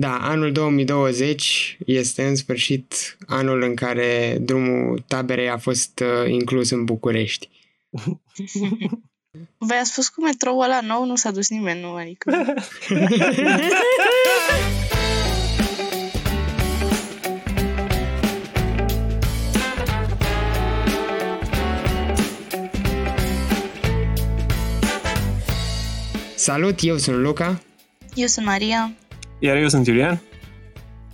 Da, anul 2020 este în sfârșit anul în care drumul taberei a fost uh, inclus în București. Voi ați spus cu metroul ăla nou, nu s-a dus nimeni, nu? Adică... Salut, eu sunt Luca Eu sunt Maria. Iar eu sunt Iulian.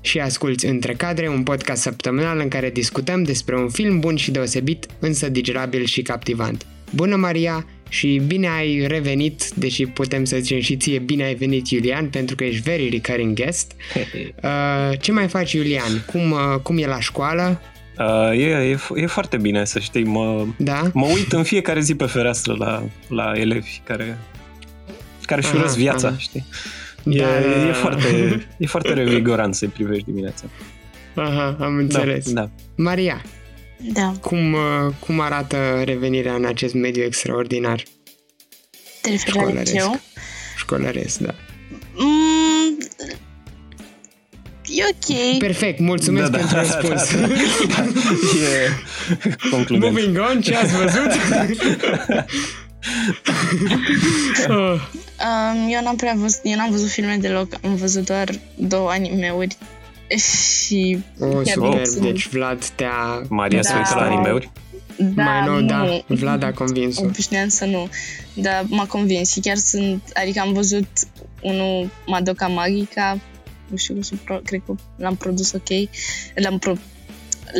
și asculți Între Cadre, un podcast săptămânal în care discutăm despre un film bun și deosebit, însă digerabil și captivant. Bună, Maria! Și bine ai revenit, deși putem să zicem și ție bine ai venit, Iulian, pentru că ești very recurring guest. Uh, ce mai faci, Iulian? Cum, uh, cum e la școală? Uh, e, e, e foarte bine, să știi, mă, Da? mă uit în fiecare zi pe fereastră la, la elevi care, care își Aha, urăsc viața, aha. știi? E, Da, da, da. e, foarte, e foarte revigorant să-i privești dimineața. Aha, am înțeles. Da, da. Maria, Da, cum, uh, cum arată revenirea în acest mediu extraordinar te referi la școlaresc? liceu. Școlaresc, da. Mm, e ok. Perfect, mulțumesc Da, da, pentru da, răspuns. da, da. E concludent. Moving on, ce ați văzut? oh, Um, eu n-am prea văzut, eu n-am văzut filme deloc, am văzut doar două anime-uri și oh, chiar superb, sunt- deci Vlad te-a... Maria Da. se uită la animeuri? da, mai nou, nu, da, Vlad a convins-o. Obișnuiam să nu, dar m-a convins și chiar sunt, adică am văzut unul Madoka Magica, nu știu cum se pro, cred că l-am produs ok, l-am, pro,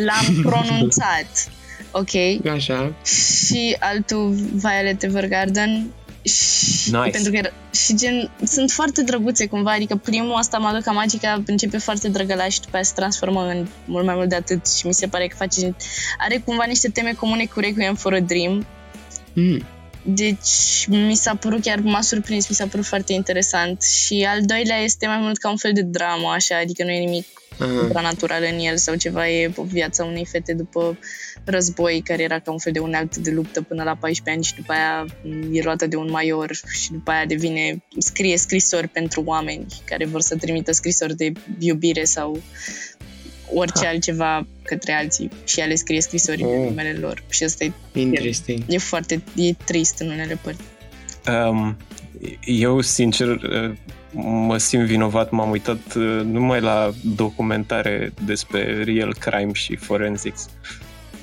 l-am pronunțat ok Așa, și altul Violet Evergarden și Nice. pentru că era- și gen, sunt foarte drăguțe cumva, adică primul asta Madoka Magica începe foarte drăgălaș și după aia se transformă în mult mai mult de atât și mi se pare că face, are cumva niște teme comune cu Requiem for a Dream mm. deci mi s-a părut chiar, m-a surprins, mi s-a părut foarte interesant și al doilea este mai mult ca un fel de dramă, așa, adică nu e nimic Aha. Supranatural în el sau ceva, e o viața unei fete după război, care era ca un fel de unealtă de luptă până la 14 ani și după aia e luată de un major și după aia devine, scrie scrisori pentru oameni care vor să trimită scrisori de iubire sau orice altceva către alții și ea le scrie scrisori în Oh. numele lor și asta e, Interesting. e foarte, e trist în unele părți. Um, eu, sincer, uh, mă simt vinovat. M-am uitat uh, numai la documentare despre real crime și forensics.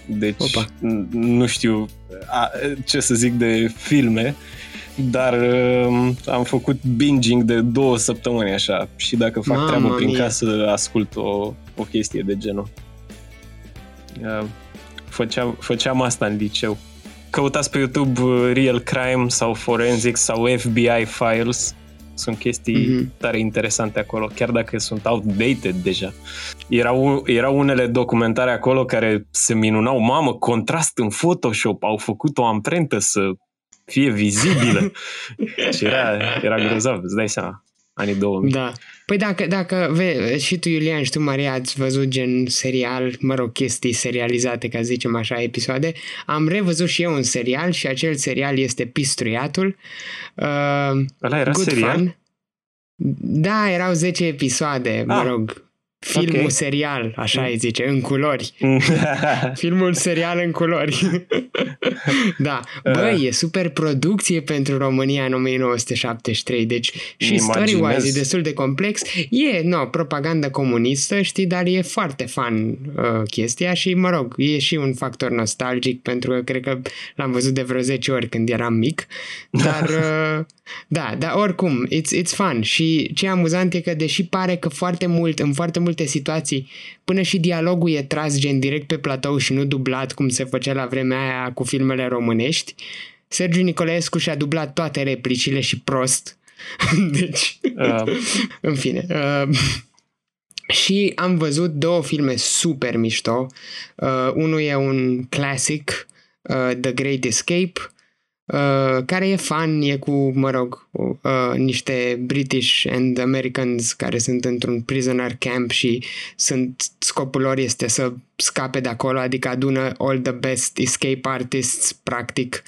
Deci, Opa. n- nu știu a, ce să zic de filme, dar um, am făcut binging de două săptămâni așa și dacă fac Mamma treabă prin mia. casă, ascult o, o chestie de genul. Uh, făceam, făceam asta în liceu. Căutați pe YouTube uh, Real Crime sau Forensics sau FBI Files. Sunt chestii Mhm. tare interesante acolo, chiar dacă sunt outdated deja. Erau, erau unele documentare acolo care se minunau, mamă, contrast în Photoshop, au făcut o amprentă să fie vizibilă. și era, era grozav, îți dai seama, anii 2000. Da. Păi dacă, dacă ve, și tu, Iulian, și tu, Maria, ați văzut gen serial, mă rog, chestii serializate, ca să zicem așa, episoade, am revăzut și eu un serial și acel serial este Pistruiatul. Uh, Ăla era good serial? Fun. Da, erau 10 episoade, mă Ah. rog. Filmul Ok. serial, așa îi zice, în culori. Filmul serial în culori. da. Băi, Uh. e super producție pentru România în 1973, deci și Îmi story-wise imaginez. e destul de complex. E, no, propagandă comunistă, știi, dar e foarte fan uh, chestia și, mă rog, e și un factor nostalgic pentru că cred că l-am văzut de vreo 10 ori când eram mic, dar... Uh, da, dar oricum, it's, it's fun și ce e amuzant e că deși pare că foarte mult, în foarte multe situații, până și dialogul e tras gen direct pe platou și nu dublat cum se făcea la vremea aia cu filmele românești, Sergiu Nicolaescu și-a dublat toate replicile și prost. deci, Uh, în fine. Uh, și am văzut două filme super mișto. Uh, unul e un classic, uh, The Great Escape, uh, care e fan, e cu, mă rog, uh, niște British and Americans care sunt într-un prisoner camp și sunt, scopul lor este să scape de acolo, adică adună all the best escape artists, practic,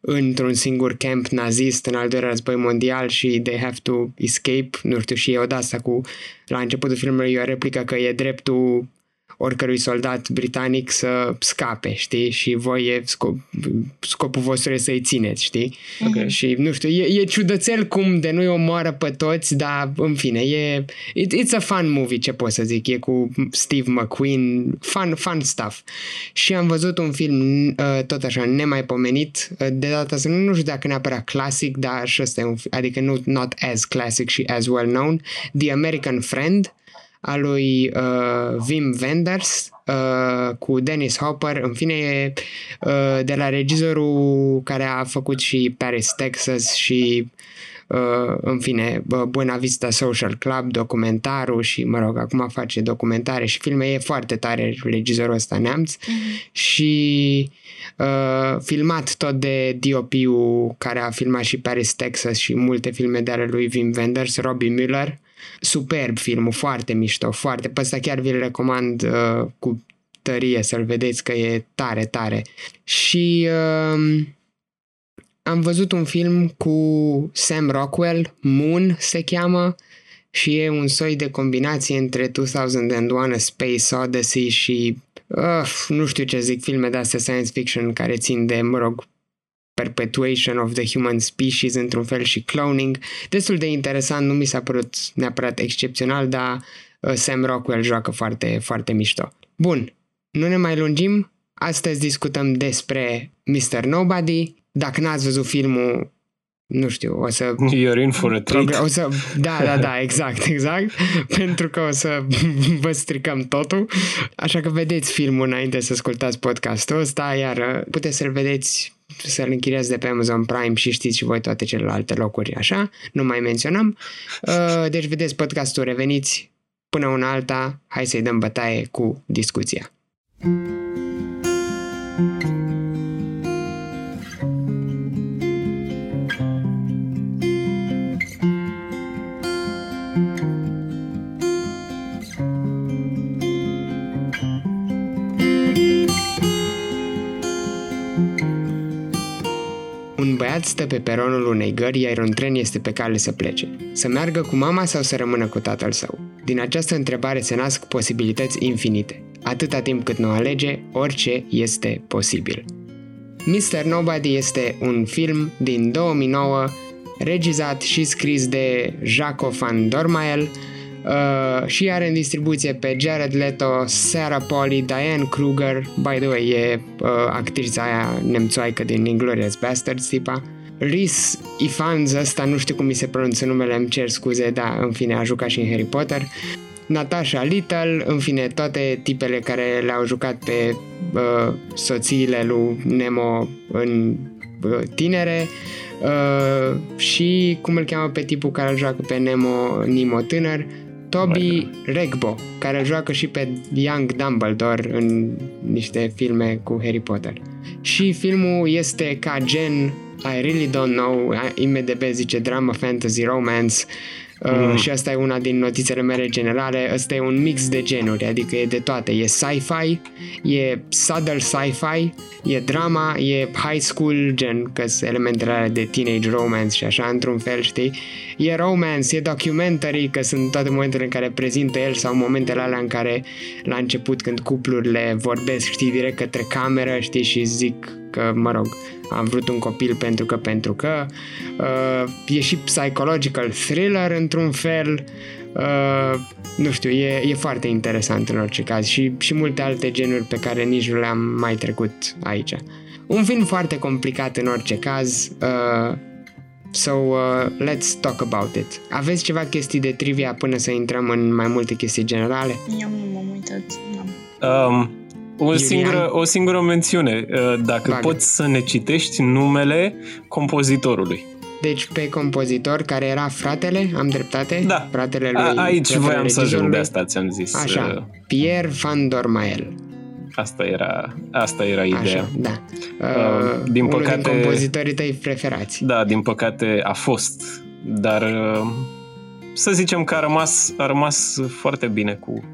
într-un singur camp nazist în al doilea război mondial și they have to escape, nu știu, și e o asta cu, la începutul filmului e o replică că e dreptul oricărui soldat britanic să scape, știi? Și voi e scop, scopul vostru e să-i țineți, știi? Okay. Și, nu știu, e, e ciudățel cum de nu-i omoară pe toți, dar, în fine, e... It, it's a fun movie, ce pot să zic. E cu Steve McQueen, fun, fun stuff. Și am văzut un film, uh, tot așa, nemaipomenit, uh, de data asta, nu știu dacă neapărat clasic, dar și ăsta e un adică nu not as classic și as well known, The American Friend, a lui uh, Wim Wenders uh, cu Dennis Hopper, în fine e uh, de la regizorul care a făcut și Paris, Texas și uh, în fine Buena Vista Social Club, documentarul și mă rog, acum face documentare și filme, e foarte tare regizorul ăsta neamț. Mm-hmm. și uh, filmat tot de DOP-ul care a filmat și Paris, Texas și multe filme de ale lui Wim Wenders, Robbie Mueller superb filmul, foarte mișto, foarte. Pe ăsta chiar vi-l recomand uh, cu tărie să-l vedeți că e tare, tare. Și uh, am văzut un film cu Sam Rockwell, Moon se cheamă, și e un soi de combinație între 2001 A Space Odyssey și uh, nu știu ce zic, filme de astea science fiction care țin de, mă rog, perpetuation of the human species într-un fel și cloning. Destul de interesant, nu mi s-a părut neapărat excepțional, dar uh, Sam Rockwell joacă foarte, foarte mișto. Bun, nu ne mai lungim. Astăzi discutăm despre Mr. Nobody. Dacă n-ați văzut filmul, nu știu, o să... You're in for a treat. O să, da, da, da, exact, exact. pentru că o să vă stricăm totul. Așa că vedeți filmul înainte să ascultați podcastul ăsta, iar uh, puteți să-l vedeți să-l închiriați de pe Amazon Prime și știți și voi toate celelalte locuri, așa, nu mai menționăm. Uh, deci vedeți podcastul, reveniți până una alta, hai să-i dăm bătaie cu discuția. thank băiat stă pe peronul unei gări, iar un tren este pe cale să plece. Să meargă cu mama sau să rămână cu tatăl său? Din această întrebare se nasc posibilități infinite. Atâta timp cât nu alege, orice este posibil. Mr. Nobody este un film din 2009, regizat și scris de Jaco van Dormael, Uh, și are în distribuție pe Jared Leto, Sarah Polly, Diane Kruger, by the way, e uh, actrița aia nemțoaică din Inglourious Basterds, tipa. Rhys Ifans, ăsta nu știu cum mi se pronunță numele, îmi cer scuze, dar în fine a jucat și în Harry Potter. Natasha Little, în fine, toate tipele care le-au jucat pe uh, soțiile lui Nemo în uh, tinere uh, și cum îl cheamă pe tipul care îl joacă pe Nemo, Nemo tânăr, Toby Regbo, care joacă și pe Young Dumbledore în niște filme cu Harry Potter. Și filmul este ca gen I really don't know, IMDB zice drama, fantasy, romance, Uh, mm. și asta e una din notițele mele generale. Ăsta e un mix de genuri, adică e de toate. E sci-fi, e subtle sci-fi, e drama, e high school, gen că sunt elementele alea de teenage romance și așa, într-un fel, știi? E romance, e documentary, că sunt toate momentele în care prezintă el sau momentele alea în care la început când cuplurile vorbesc, știi, direct către cameră, știi, și zic că, mă rog, am vrut un copil pentru că, pentru că. Uh, e și psychological thriller într-un fel. Uh, nu știu, e, e foarte interesant în orice caz și, și multe alte genuri pe care nici nu le-am mai trecut aici. Un film foarte complicat în orice caz. Uh, So, uh, let's talk about it. Aveți ceva chestii de trivia până să intrăm în mai multe chestii generale? Eu nu m-am uitat. Um, o singură, o singură mențiune. Uh, dacă Bagă. poți să ne citești numele compozitorului. Deci pe compozitor care era fratele, am dreptate? Da. Fratele lui. A, aici voiam să ajung, de asta ți-am zis. Așa, uh, Pierre Van Dormael. Asta era, asta era ideea. Așa, da. Uh, din unul păcate, din compozitorii tăi preferați. Da, din păcate a fost, dar uh, să zicem că a rămas, a rămas foarte bine cu,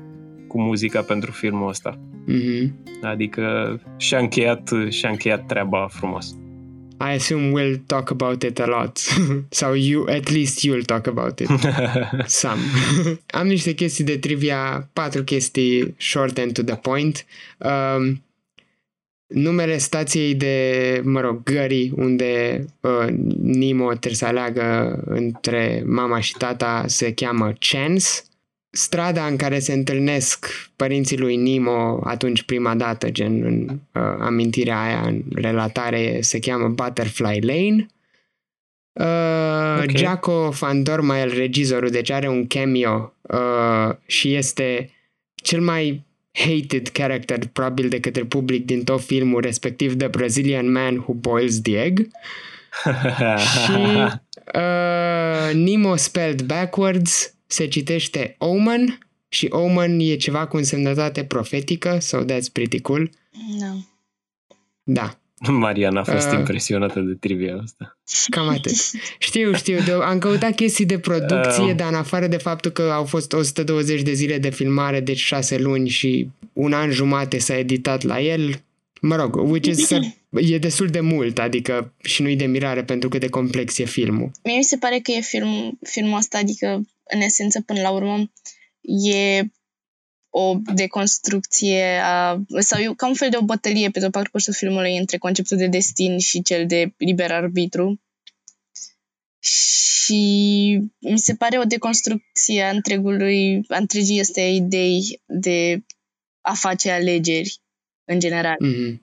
cu muzica pentru filmul ăsta. Mm-hmm. Adică și-a încheiat, și-a încheiat treaba frumos. I assume we'll talk about it a lot. Sau you, at least you'll talk about it. Some. Am niște chestii de trivia, patru chestii short and to the point. Um, numele stației de, mă rog, gării unde uh, Nemo trebuie să aleagă între mama și tata se cheamă Chance. Strada în care se întâlnesc părinții lui Nemo atunci prima dată, gen în uh, amintirea aia, în relatare, se cheamă Butterfly Lane. Uh, okay. Jaco Van Dormael, regizorul, deci are un cameo uh, și este cel mai hated character probabil de către public din tot filmul, respectiv The Brazilian Man Who Boils the Egg. și uh, Nemo spelled backwards se citește Omen și Omen e ceva cu însemnătate profetică, so that's pretty cool. No. Da. Mariana a fost uh, impresionată de trivia asta. Cam atât. Știu, știu. De, am căutat chestii de producție, uh, dar în afară de faptul că au fost 120 de zile de filmare, deci 6 luni și un an jumate s-a editat la el, mă rog, which is, e destul de mult, adică și nu-i de mirare pentru cât de complex e filmul. Mie mi se pare că e film, filmul ăsta, adică în esență până la urmă e o deconstrucție a, sau e ca un fel de o bătălie pe tot parcursul filmului între conceptul de destin și cel de liber arbitru. Și mi se pare o deconstrucție a întregului, a întregii este idei de a face alegeri în general. Mm-hmm.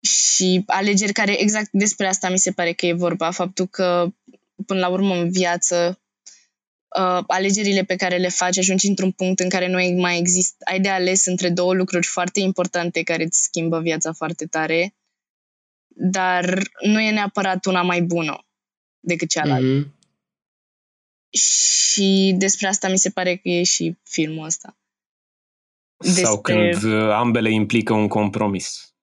Și alegeri care exact despre asta mi se pare că e vorba, faptul că până la urmă în viață uh, alegerile pe care le faci ajungi într-un punct în care nu mai există, ai de ales între două lucruri foarte importante care îți schimbă viața foarte tare, dar nu e neapărat una mai bună decât cealaltă. Mm-hmm. Și despre asta mi se pare că e și filmul ăsta. Despre... Sau când uh, ambele implică un compromis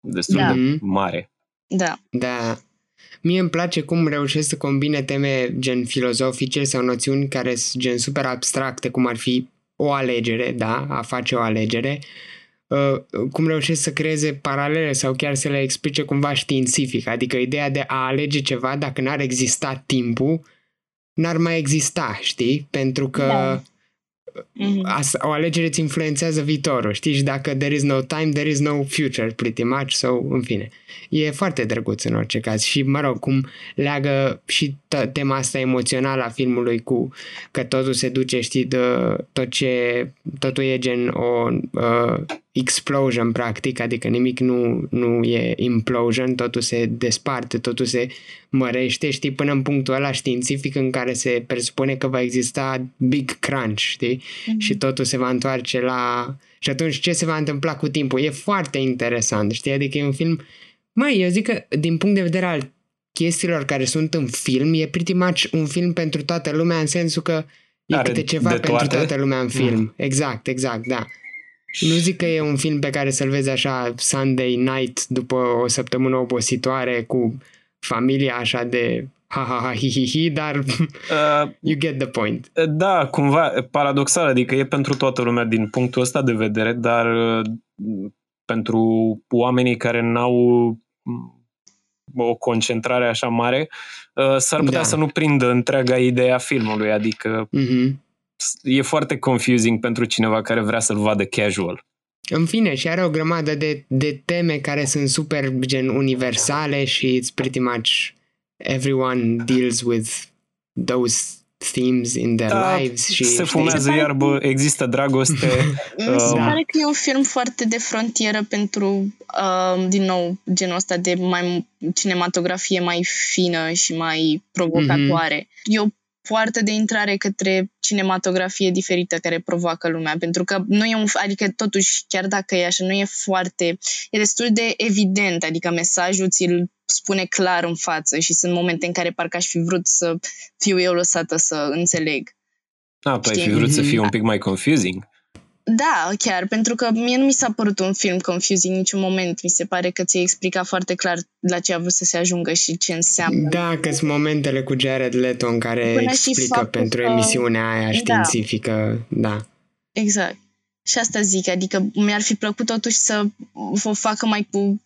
destul da. de mare. Da. Da. Mie îmi place cum reușesc să combine teme gen filozofice sau noțiuni care sunt gen super abstracte, cum ar fi o alegere, da, a face o alegere, uh, cum reușesc să creeze paralele sau chiar să le explice cumva științific, adică ideea de a alege ceva dacă n-ar exista timpul, n-ar mai exista, știi? Pentru că da Mm-hmm. o alegere îți influențează viitorul, știi? Și dacă there is no time, there is no future, pretty much, so, în fine. E foarte drăguț în orice caz și, mă rog, cum leagă și t- tema asta emoțională a filmului cu că totul se duce, știi, de tot ce, totul e gen o uh, explosion, practic, adică nimic nu, nu e implosion, totul se desparte, totul se mărește, știi, până în punctul ăla științific în care se presupune că va exista big crunch, știi? Mm-hmm. Și totul se va întoarce la... Și atunci ce se va întâmpla cu timpul? E foarte interesant, știi? Adică e un film... Mai, eu zic că din punct de vedere al chestiilor care sunt în film, e pretty much un film pentru toată lumea în sensul că e Are câte ceva pentru toate? toată lumea în film. Mm. Exact, exact, da. Nu zic că e un film pe care să-l vezi așa Sunday night după o săptămână obositoare cu familia așa de ha ha ha hi hi hi, dar uh, you get the point. Da, cumva paradoxal, adică e pentru toată lumea din punctul ăsta de vedere, dar uh, pentru oamenii care n-au mm, o concentrare așa mare, uh, s-ar putea da. să nu prindă întreaga idee a filmului, adică mm-hmm. E foarte confusing pentru cineva care vrea să-l vadă casual. În fine, și are o grămadă de, de teme care sunt super gen universale și it's pretty much everyone deals with those themes in their da, lives și se fumează știi? iarbă, există dragoste. Mi se um, pare că e un film foarte de frontieră pentru, uh, din nou, genul ăsta de mai cinematografie mai fină și mai provocatoare. Mm-hmm. Eu poartă de intrare către cinematografie diferită care provoacă lumea, pentru că nu e un, adică totuși, chiar dacă e așa, nu e foarte, e destul de evident, adică mesajul ți-l spune clar în față și sunt momente în care parcă aș fi vrut să fiu eu lăsată să înțeleg. Ah, tu ai fi vrut să fie un pic mai confusing? Da, chiar, pentru că mie nu mi s-a părut un film confusing în niciun moment. Mi se pare că ți-ai explicat foarte clar la ce a vrut să se ajungă și ce înseamnă. Da, că sunt momentele cu Jared Leto în care Până explică pentru că... emisiunea aia da. științifică. Da. da. Exact. Și asta zic, adică mi-ar fi plăcut totuși să o facă mai cu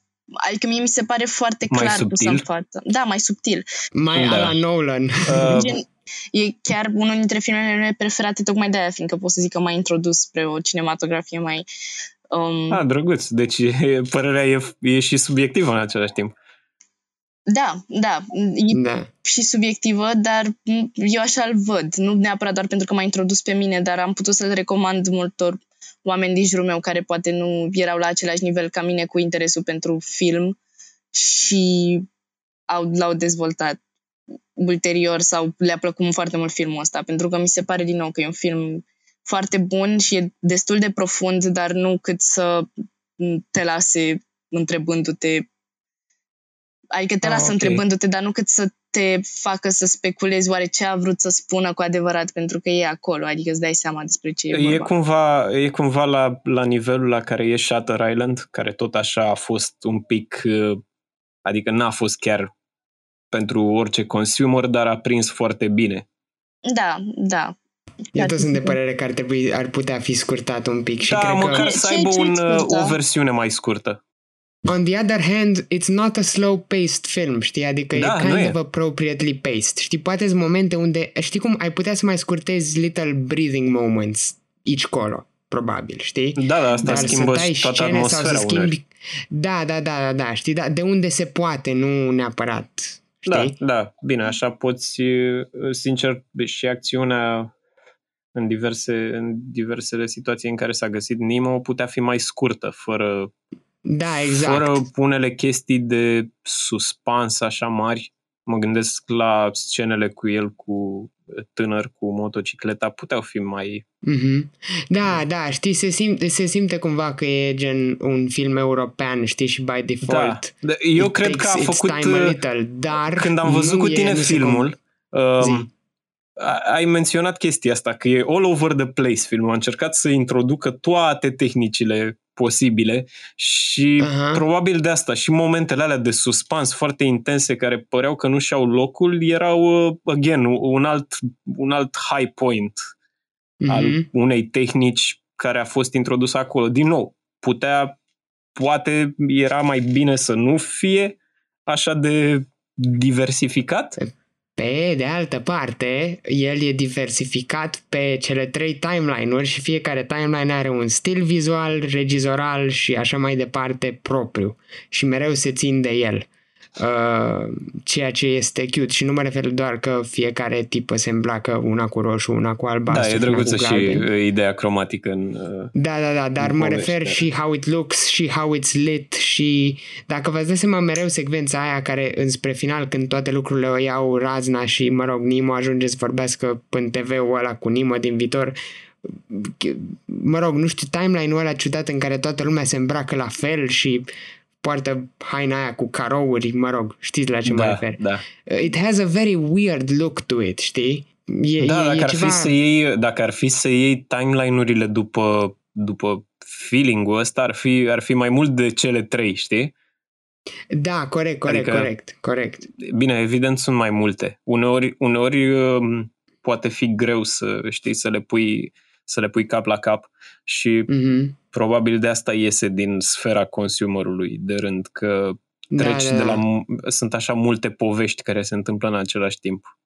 Adică mie mi se pare foarte Mai clar pus subtil? în față. Da, mai subtil. Mai Da. da. la Nolan. Uh, Gen, e chiar unul dintre filmele mele preferate tocmai de aia, fiindcă pot să zic că m-a introdus spre o cinematografie mai... Um, a, drăguț. Deci e- părerea e, e și subiectivă în același timp. Da, da, e Da. și subiectivă, dar m, eu așa îl văd. Nu neapărat doar pentru că m-a introdus pe mine, dar am putut să-l recomand multor oameni din jurul meu care poate nu erau la același nivel ca mine cu interesul pentru film și au, l-au dezvoltat ulterior sau le-a plăcut foarte mult filmul ăsta, pentru că mi se pare din nou că e un film foarte bun și e destul de profund, dar nu cât să te lase întrebându-te Adică te Ah, lasă ok. întrebându-te, dar nu cât să te facă să speculezi oare ce a vrut să spună cu adevărat, pentru că e acolo, adică îți dai seama despre ce e vorba. E cumva, e cumva la, la nivelul la care e Shutter Island, care tot așa a fost un pic, uh, adică n-a fost chiar pentru orice consumer, dar a prins foarte bine. Da, da. Eu Ar tot sunt de fi- părere că ar, trebui, ar putea fi scurtat un pic și da, cred măcar că... să Ce- aibă ce un, uh, scurtă? o versiune mai scurtă. On the other hand, it's not a slow-paced film, știi? Adică Da, e nu kind e. of appropriately paced. Știi, poate sunt momente unde... Știi cum? Ai putea să mai scurtezi little breathing moments aici colo, probabil, știi? Da, da, asta Dar schimbă să tai și toată scene sau atmosfera să schimbi... uneori. Da, da, da, da, da, știi? Da, de unde se poate, nu neapărat, Da, știi? da, bine, așa poți, uh, sincer, și acțiunea în, diverse, în diversele situații în care s-a găsit Nemo putea fi mai scurtă, fără, Da, exact. fără unele chestii de suspans așa mari. Mă gândesc la scenele cu el cu tânăr cu motocicleta, puteau fi mai... Mhm. Da, da, știi, se simte, se simte cumva că e gen un film european, știi, și by default. Da. Eu it cred că a takes its făcut... time a uh, little, dar Când am văzut nu cu e- tine nu se filmul, com- Zi. um, a- ai menționat chestia asta, că e all over the place filmul. A încercat să introducă toate tehnicile posibile și Aha. probabil de asta și momentele alea de suspans foarte intense care păreau că nu și-au locul erau, uh, again, un alt, un alt high point Mhm. al unei tehnici care a fost introdusă acolo. Din nou, putea, poate era mai bine să nu fie așa de diversificat. Pe de altă parte, el e diversificat pe cele trei timeline-uri și fiecare timeline are un stil vizual, regizoral și așa mai departe propriu și mereu se țin de el. Uh, ceea ce este cute și nu mă refer doar că fiecare tipă se îmbracă una cu roșu, una cu Da, albastru, e una drăguță cu și galben. uh, ideea cromatică în... uh, Da, da, da, dar în mă poveste, refer da. și how it looks și how it's lit și dacă vă dați seama mereu secvența aia care înspre final când toate lucrurile o iau razna și mă rog Nimo ajunge să vorbească în TV-ul ăla cu Nimo din viitor mă rog, nu știu, timeline-ul ăla ciudat în care toată lumea se îmbracă la fel și poartă haina aia cu carouri, mă rog, știți la ce mă da, refer. da. It has a very weird look to it, știi? E, da, e, dacă e ar, ceva... fi să iei, dacă ar fi să iei timeline-urile după, după feeling-ul ăsta, ar fi, ar fi mai mult de cele trei, știi? Da, corect, corect, Adică- corect, corect. Bine, evident sunt mai multe. Uneori, uneori um, poate fi greu să știi să le pui să le pui cap la cap și Mhm. Probabil de asta iese din sfera consumerului de rând că Da, treci da, de la da. mu- sunt așa multe povești care se întâmplă în același timp.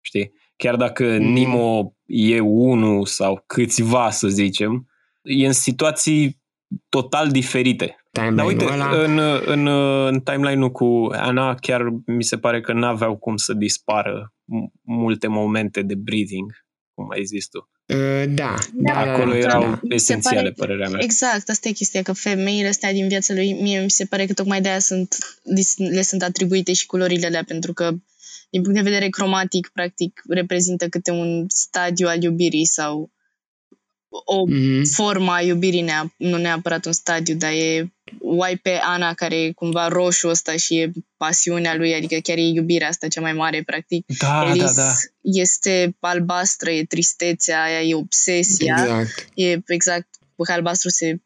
Știi? Chiar dacă Mhm. Nimo e unul sau câțiva, să zicem, e în situații total diferite. Dar timeline-ul uite, ăla. în, în, în timeline-ul cu Ana chiar mi se pare că n-aveau cum să dispară m- multe momente de breathing, cum ai zis tu. Uh, da, da, da, Acolo da, erau da. Mi se esențiale, pare- părerea mea. Exact, asta e chestia, că femeile astea din viața lui, mie mi se pare că tocmai de aia sunt, le sunt atribuite și culorile alea, pentru că din punct de vedere cromatic, practic, reprezintă câte un stadiu al iubirii sau o Mhm. forma iubirii, nea, nu neapărat un stadiu, dar e o ai pe Ana care e cumva roșu ăsta și e pasiunea lui, adică chiar e iubirea asta cea mai mare, practic. Da, Elis da, da. este albastră, e tristețea aia, e obsesia, Exact. e exact, cu albastru se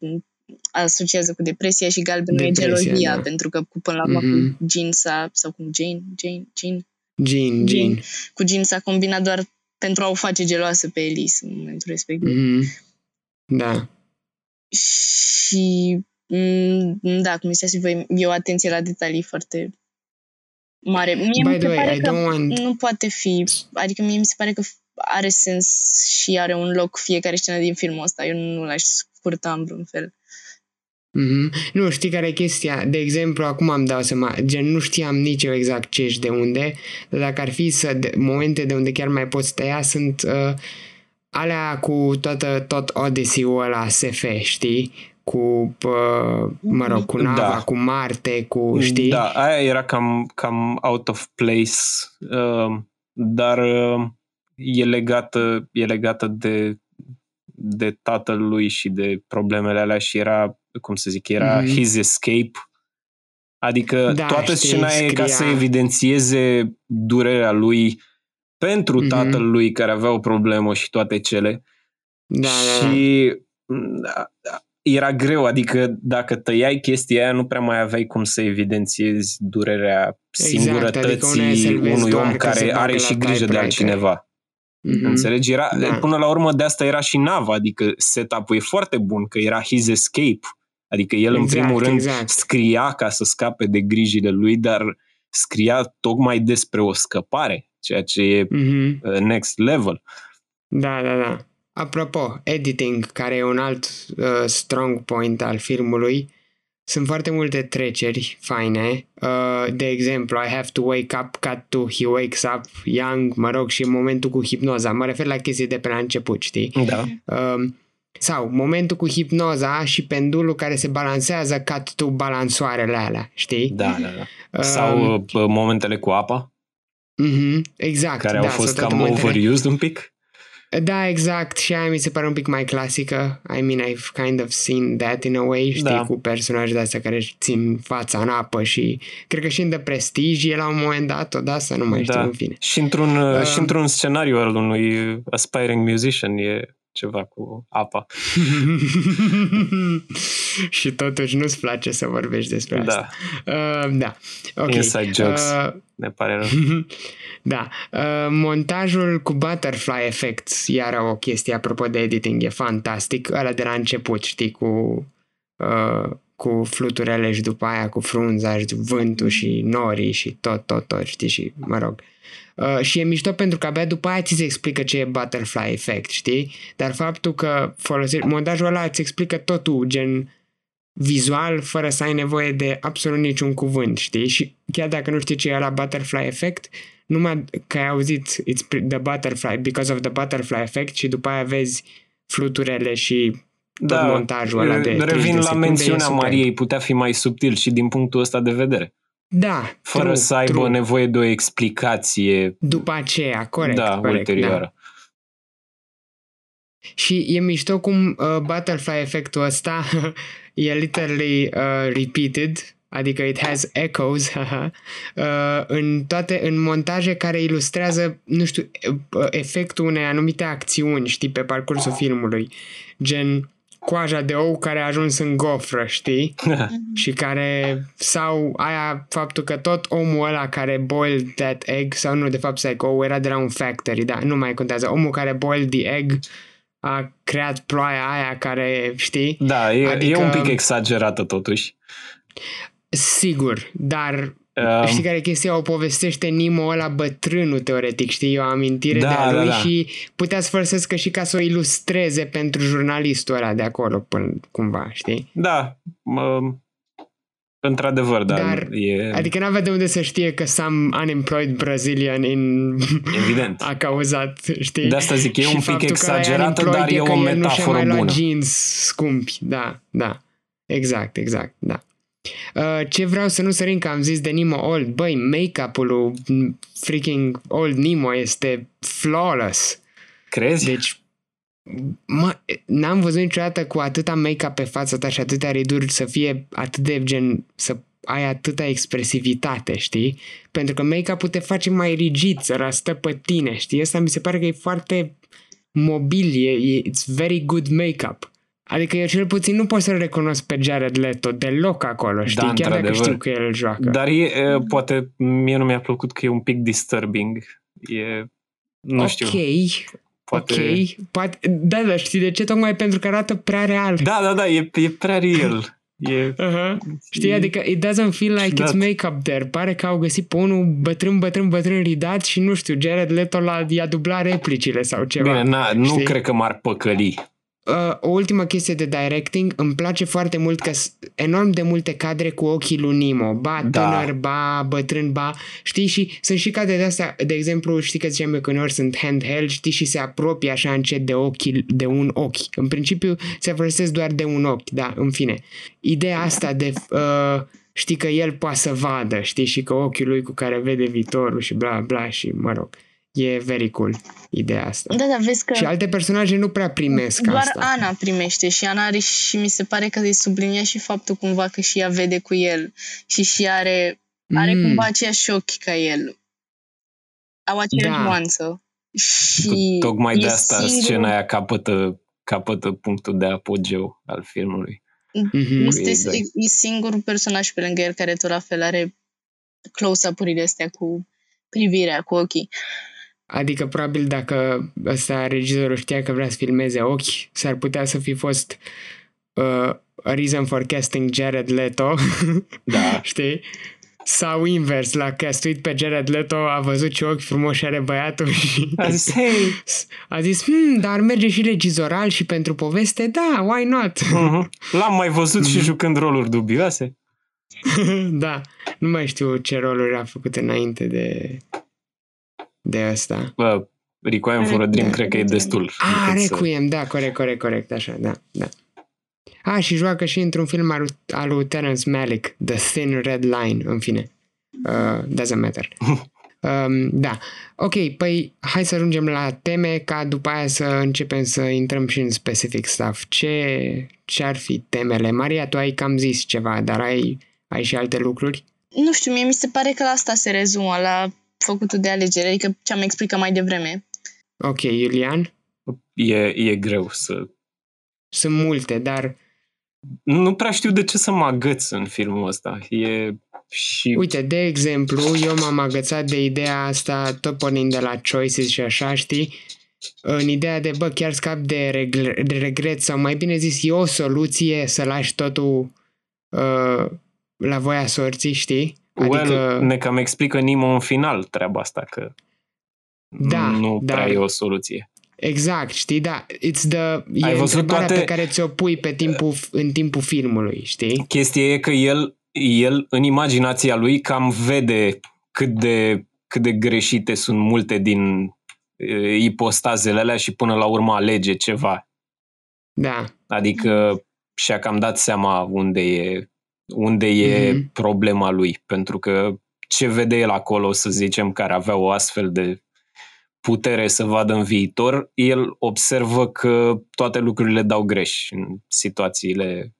asociază cu depresia și galbenul e Depresia, gelogia, da. pentru că cu, până la urmă Mhm. cu Jean s-a, sau cum Jane, Jane, Jean, Jean, Jean. cu Jean s-a combinat doar pentru a o face geloasă pe Elise în momentul respectiv. Mhm. Da. Și Mm, Da, cum ziceați voi, e o atenție la detalii foarte mare. Mie By mi the se way, pare I că don't want- nu poate fi, adică mie mi se pare că are sens și are un loc fiecare scenă din filmul ăsta. Eu nu l-aș scurta în vreun fel. Mhm. Nu, știi care e chestia? De exemplu, acum am dau seama, gen nu știam nici eu exact ce și de unde, dar dacă ar fi să de, momente de unde chiar mai poți tăia, sunt uh, alea cu toată, tot Odyssey-ul ăla SF, știi? Cu, uh, mă rog, cu nava, Da. cu Marte, cu, știi? Da, aia era cam, cam out of place, uh, dar uh, e legată, e legată de, de tatăl lui și de problemele alea și era, cum să zic, era Mhm. his escape. Adică Da, toată știi, scena e ca scria- să evidențieze durerea lui pentru Mhm. tatăl lui care avea o problemă și toate cele. Da, da, da. și m, da, da, era greu, adică dacă tăiai chestia aia nu prea mai aveai cum să evidențiezi durerea Exact, singurătății adică una e să-l vezi unui doar om că se care bagă are la și grijă de typewriter. altcineva. Mhm. Înțelegi? Era, Da. Până la urmă de asta era și nava, adică setup-ul e foarte bun, că era his escape. Adică el în Exact, primul rând exact. scria ca să scape de grijile lui, dar scria tocmai despre o scăpare, ceea ce e Mhm. uh, next level. Da, da, da. Apropo, editing, care e un alt uh, strong point al filmului, sunt foarte multe treceri faine. Uh, de exemplu, I have to wake up, cut to he wakes up, young, mă rog, și momentul cu hipnoza. Mă refer la chestii de pe la început, știi? Da. Uh, sau momentul cu hipnoza și pendulul care se balansează cut to balansoarele alea, știi? Da, da, da. Uh, Sau uh, momentele cu apa, mhm, exact. care da, au fost sau toate cam momentele- overused un pic. Da, exact. Și aia mi se pare un pic mai clasică. I mean, I've kind of seen that in a way, știi, Da. cu personaje de astea care își țin fața în apă și cred că și în The Prestige e la un moment dat tot asta, nu mai știu, Da. în fine. Și într-un, uh, Um, și într-un scenariu al unui aspiring musician e ceva cu apa. și totuși nu-ți place să vorbești despre Da, asta. Uh, da, ok. Inside jokes. Uh, ne pare rău. da. Uh, montajul cu butterfly effect, iar o chestie apropo de editing, e fantastic. Ăla de la început, știi, cu, uh, cu fluturele și după aia cu frunza și vântul și norii și tot, tot, tot, știi, și mă rog. Uh, și e mișto pentru că abia după aia ți se explică ce e butterfly effect, știi? Dar faptul că folosești, montajul ăla îți explică totul, gen vizual, fără să ai nevoie de absolut niciun cuvânt, știi? Și chiar dacă nu știi ce e la butterfly effect, numai că ai auzit it's pre- the butterfly, because of the butterfly effect și după aia vezi fluturele și tot montajul ăla de 30 Da, revin de la secunde, e mențiunea superb. Mariei, putea fi mai subtil și din punctul ăsta de vedere. Da, Fără true, să aibă true. nevoie de o explicație După aceea, corect, da, corect, ulterioară. Da. Și e mișto cum uh, butterfly efectul ăsta e literally uh, repeated, adică it has echoes uh, în toate, în montaje care ilustrează, nu știu, uh, efectul unei anumite acțiuni, știi, pe parcursul filmului. Gen coaja de ou care a ajuns în gofră, știi? și care sau aia faptul că tot omul ăla care boiled that egg sau nu, de fapt să ou era de la un factory, da, nu mai contează. Omul care boiled the egg a creat ploaia aia care, știi? Da, e, Adică- e un pic exagerată totuși. Sigur, dar Um, Știi care e chestia? O povestește Nimo ăla bătrânul, teoretic, știi? E o amintire Da, de a da, lui da. și putea să folosească și ca să o ilustreze pentru jurnalistul ăla de acolo, până, cumva, știi? Da, mă, într-adevăr, dar, Dar, e Adică n-avea de unde să știe că some unemployed Brazilian in... evident. a cauzat, știi? De asta zic, e Și un pic faptul că exagerată, ăla dar e unemployed o că el nu și-a metaforă mai luat bună. jeans scumpi, da, da. Exact, exact, da. Uh, ce vreau să nu sărim că am zis de Nemo Old, băi, make-up-ul lui freaking Old Nemo este flawless. Crezi? Deci, mă, n-am văzut niciodată cu atâta make-up pe fața ta și atâtea riduri să fie atât de gen, să ai atâta expresivitate, știi? Pentru că make-up-ul te face mai rigid, să rastă pe tine, știi? Asta mi se pare că e foarte mobil, e, e it's very good make-up. Adică eu cel puțin nu pot să-l recunosc pe Jared Leto deloc acolo, știi? Chiar dacă într-adevăr. știu că el îl joacă. Dar e, e, poate mie nu mi-a plăcut că e un pic disturbing. E, nu știu. Ok, Poate... ok. Poate, da, da, știi de ce? Tocmai pentru că arată prea real. Da, da, da, e, e prea real. E... Uh-huh. Știi, adică it doesn't feel like Ciudat. it's make-up there. Pare că au găsit pe unul bătrân, bătrân, bătrân ridat și nu știu, Jared Leto l-a, i-a dublat replicile sau ceva. Bine, na, nu Știi? cred că m-ar păcăli. Uh, o ultimă chestie de directing, îmi place foarte mult că sunt enorm de multe cadre cu ochii lui Nemo, ba Da. tânăr, ba bătrân, ba, știi, și sunt și cadre de astea, de exemplu, știi că ziceam eu că uneori sunt handheld, știi, și se apropie așa încet de ochii, de un ochi. În principiu se folosesc doar de un ochi, da, în fine. Ideea asta de, uh, știi că el poate să vadă, știi, și că ochiul lui cu care vede viitorul și bla bla și, mă rog, e very cool ideea asta. Da, da, vezi că Și alte personaje nu prea primesc doar asta. Ana primește și Ana are și mi se pare că îi sublinia și faptul cumva că și ea vede cu el și și ea are, are Mm. cumva aceiași ochi ca el. Au aceeași Da. nuanță. Și Tocmai de e asta singurul- scena aia capătă, capătă punctul de apogeu al filmului. Mhm. Este Exact. e, e singurul personaj pe lângă el care tot la fel are close-up-urile astea cu privirea, cu ochii. Adică probabil dacă ăsta regizorul știa că vrea să filmeze ochi, s-ar putea să fi fost uh, a reason for casting Jared Leto, Da. știi? Sau invers, l-a castuit pe Jared Leto, a văzut ce ochi frumoși are băiatul și A zis, hei, a zis, hmm, dar merge și regizoral și pentru poveste, da, why not? mhm. l-am mai văzut și jucând roluri dubioase. da, nu mai știu ce roluri a făcut înainte de de asta. Bă, Requiem for a Dream Da. cred că e destul. Ah, încât să- Requiem, da, corect, corect, corect, așa, da, da. A, și joacă și într-un film al, lui- al lui Terence Malick, The Thin Red Line, în fine. Uh, doesn't matter. Um, da. Ok, păi hai să ajungem la teme ca după aia să începem să intrăm și în specific stuff. Ce, ce ar fi temele? Maria, tu ai cam zis ceva, dar ai, ai și alte lucruri? Nu știu, mie mi se pare că la asta se rezumă, la făcutul de alegere, adică ce am explicat mai devreme. Ok, Iulian? E, e greu să... Sunt multe, dar Nu prea știu de ce să mă agăț în filmul ăsta. E și... Uite, de exemplu, eu m-am agățat de ideea asta tot pornind de la choices și așa, știi? În ideea de, bă, chiar scap de, regre- de regret sau mai bine zis, e o soluție să lași totul uh, la voia sorții, știi? Well, Adică, ne cam explică Nimo în final treaba asta, că Da, nu dar- prea e o soluție. exact, știi? Da, it's the, e Ai văzut întrebarea toate- pe care ți-o pui pe timpul, în timpul filmului, știi? Chestia e că el, el, în imaginația lui, cam vede cât de, cât de greșite sunt multe din e, ipostazele alea și până la urmă alege ceva. Da, Adică și-a cam dat seama unde e, unde e Mhm. problema lui. Pentru că ce vede el acolo, să zicem, care avea o astfel de putere să vadă în viitor, el observă că toate lucrurile dau greș în situațiile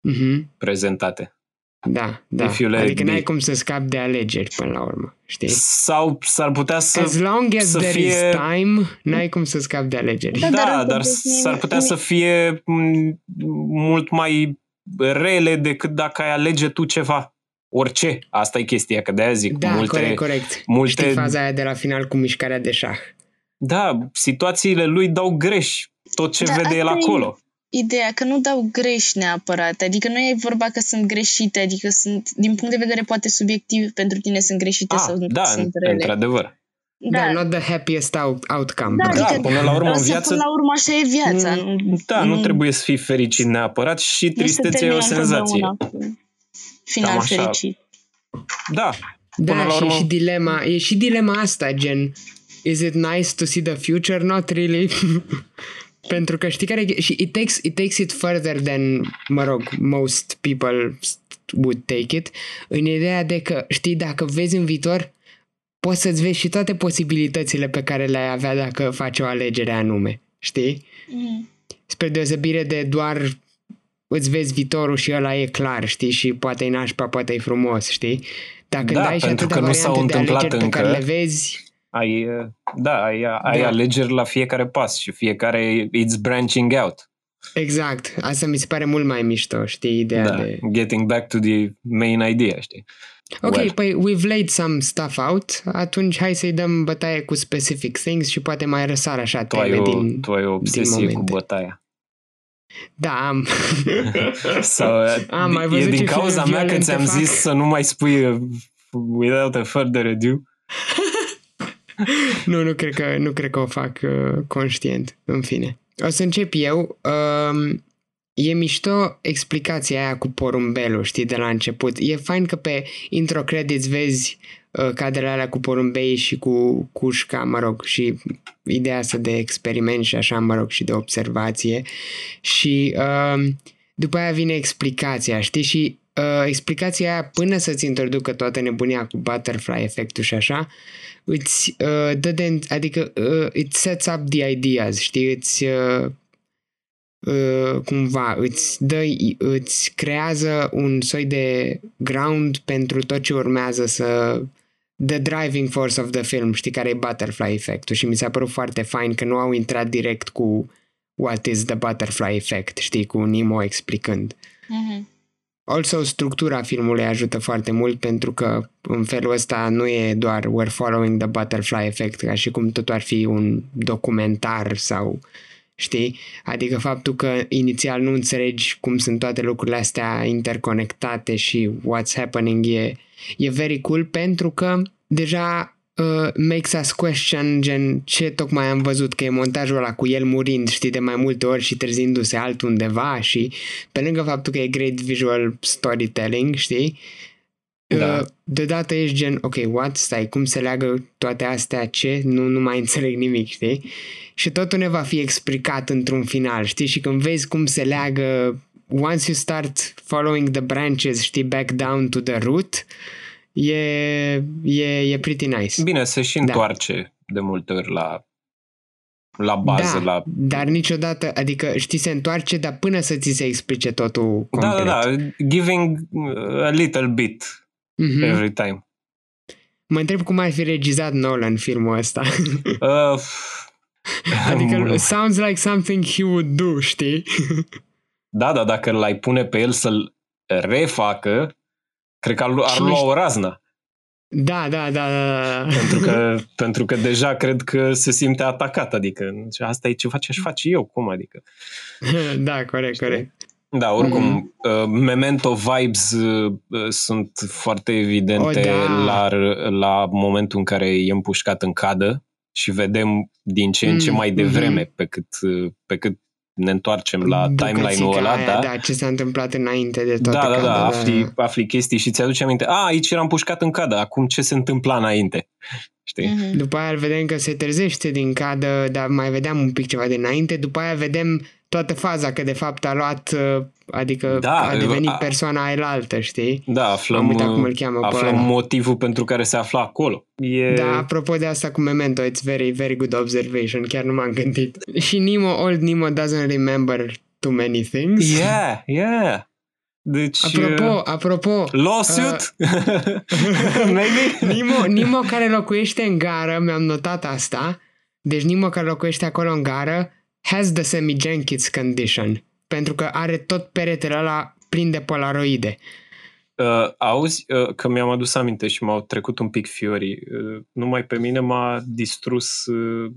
mhm, prezentate. da, da. If you let Adică it be. n-ai cum să scapi de alegeri până la urmă, știi? Sau s-ar putea să... As long as să there fie- is time, n-ai cum să scapi de alegeri. Da, Da, dar dar, încă dar deci s-ar nimic- putea să fie m, mult mai rele decât dacă ai alege tu ceva. Orice. Asta e chestia, că de-aia zic. Da, multe, corect, corect. multe- Știi faza aia de la final cu mișcarea de șah. Da, situațiile lui dau greș. Tot ce Da, vede el asta e- acolo. Ideea că nu dau greș neapărat, adică nu e vorba că sunt greșite, adică sunt, din punct de vedere poate subiectiv, pentru tine sunt greșite Ah, sau da, sunt rele. într-adevăr. Da, da not the happiest out- outcome. Da, bro. Da, Adică- până la urmă în Însă, viață... până la urmă așa e viața. Mm, nu, Da, nu trebuie să fii fericit neapărat și nu se tristețea e o termină senzație. întotdeauna cu Final Cam așa. fericit. Da, Da, Până la și, urmă- și dilema, e și dilema asta, gen, is it nice to see the future? Not really. Pentru că știi care e- și it takes, it takes it further than, mă rog, most people would take it, în ideea de că, știi, dacă vezi în viitor, poți să-ți vezi și toate posibilitățile pe care le-ai avea dacă faci o alegere anume, știi? Mm. Spre deosebire de doar îți vezi viitorul și ăla e clar, știi? Și poate e nașpa, poate e frumos, știi? Dacă Da, ai și pentru atâtea că nu s-au variante de întâmplat alegeri pe care încă. le vezi, ai, da, ai, ai Da. alegeri la fiecare pas și fiecare it's branching out. exact. Asta mi se pare mult mai mișto, știi? Ideea Da, de... getting back to the main idea, știi? Ok, Well. păi we've laid some stuff out, atunci hai să-i dăm bătaie cu specific things și poate mai răsar așa Tu ai teme o, din... tu ai o obsesie cu momente. bătaia. Da, am. Sau, Am mai e văzut din ce cauza filme mea că violente ți-am fac? zis să nu mai spui uh, without a further ado. nu, nu cred că, nu cred că o fac uh, conștient. În fine. O să încep eu. Um, e mișto explicația aia cu porumbelul, știi, de la început. E fain că pe intro credits vezi uh, cadrele alea cu porumbei și cu cușca, mă rog, și ideea asta de experiment și așa, mă rog, și de observație. Și uh, după aia vine explicația, știi? Și uh, explicația aia, până să-ți introducă toată nebunia cu butterfly efectul și așa, îți uh, dă de, adică uh, it sets up the ideas, știi? Îți uh, uh, cumva îți dă, îți creează un soi de ground pentru tot ce urmează să the driving force of the film, știi, care e butterfly efectul și mi s-a părut foarte fain că nu au intrat direct cu what is the butterfly effect, știi, cu Nemo explicând. Mhm. Also, structura filmului ajută foarte mult pentru că în felul ăsta nu e doar we're following the butterfly effect, ca și cum totul ar fi un documentar sau știi? Adică faptul că inițial nu înțelegi cum sunt toate lucrurile astea interconectate și what's happening e, e very cool pentru că deja uh, makes us question gen ce tocmai am văzut că e montajul ăla cu el murind, știi, de mai multe ori și trezindu-se altundeva și pe lângă faptul că e great visual storytelling, știi? Da. Uh, deodată ești gen, ok, what? Stai, cum se leagă toate astea? Ce? Nu, nu mai înțeleg nimic, știi? Și totul ne va fi explicat într-un final, știi? Și când vezi cum se leagă, once you start following the branches, știi, back down to the root, e, e, e pretty nice. Bine, se și Da. întoarce de multe ori la, la bază, da, la... dar niciodată, adică știi, se întoarce, dar până să ți se explice totul Da, complet. da, da, giving uh, a little bit Mhm. every time. Mă întreb cum ar fi regizat Nolan filmul ăsta. Uh, adică sounds like something he would do, știi? Da, da, dacă l-ai pune pe el să-l refacă, cred că ar, ar Cine lua știe? o raznă. Da, da, da, da, da. Pentru că, pentru că deja cred că se simte atacat. Adică asta e ceva ce aș face eu. Cum adică? da, corect, corect. Da, oricum, Mhm. uh, Memento vibes uh, uh, sunt foarte evidente O, da. la, la momentul în care e împușcat în cadă și vedem din ce în ce Mm, mai devreme mhm. pe cât, uh, pe cât ne întoarcem la timeline-ul Bucățica ăla, aia, da? da, ce s-a întâmplat înainte de toate Da, da, da, cadrele, afli, afli chestii și ți-aduce aminte. A, aici eram pușcat în cadă, acum ce se întâmpla înainte? Știi? Mhm. După aia îl vedem că se trezește din cadă, dar mai vedeam un pic ceva de înainte. După aia vedem toată faza că de fapt a luat, uh, adică Da, a devenit a- persoana aia știi? Da, Am aflăm, uitat cum îl cheamă pe aflăm ăla. motivul pentru care se afla acolo. E... Da, apropo de asta cu Memento, it's very, very good observation, chiar nu m-am gândit. Și Nemo, old Nemo doesn't remember too many things. Yeah, yeah. Deci... Apropo, uh, apropo, Lawsuit? Maybe? Nemo, Nemo care locuiește în gară, mi-am notat asta, deci Nemo care locuiește acolo în gară has the semi-Jenkins condition, pentru că are tot peretele ăla plin de polaroide. Uh, auzi uh, că mi-am adus aminte și m-au trecut un pic fiorii. Uh, numai pe mine m-a distrus uh,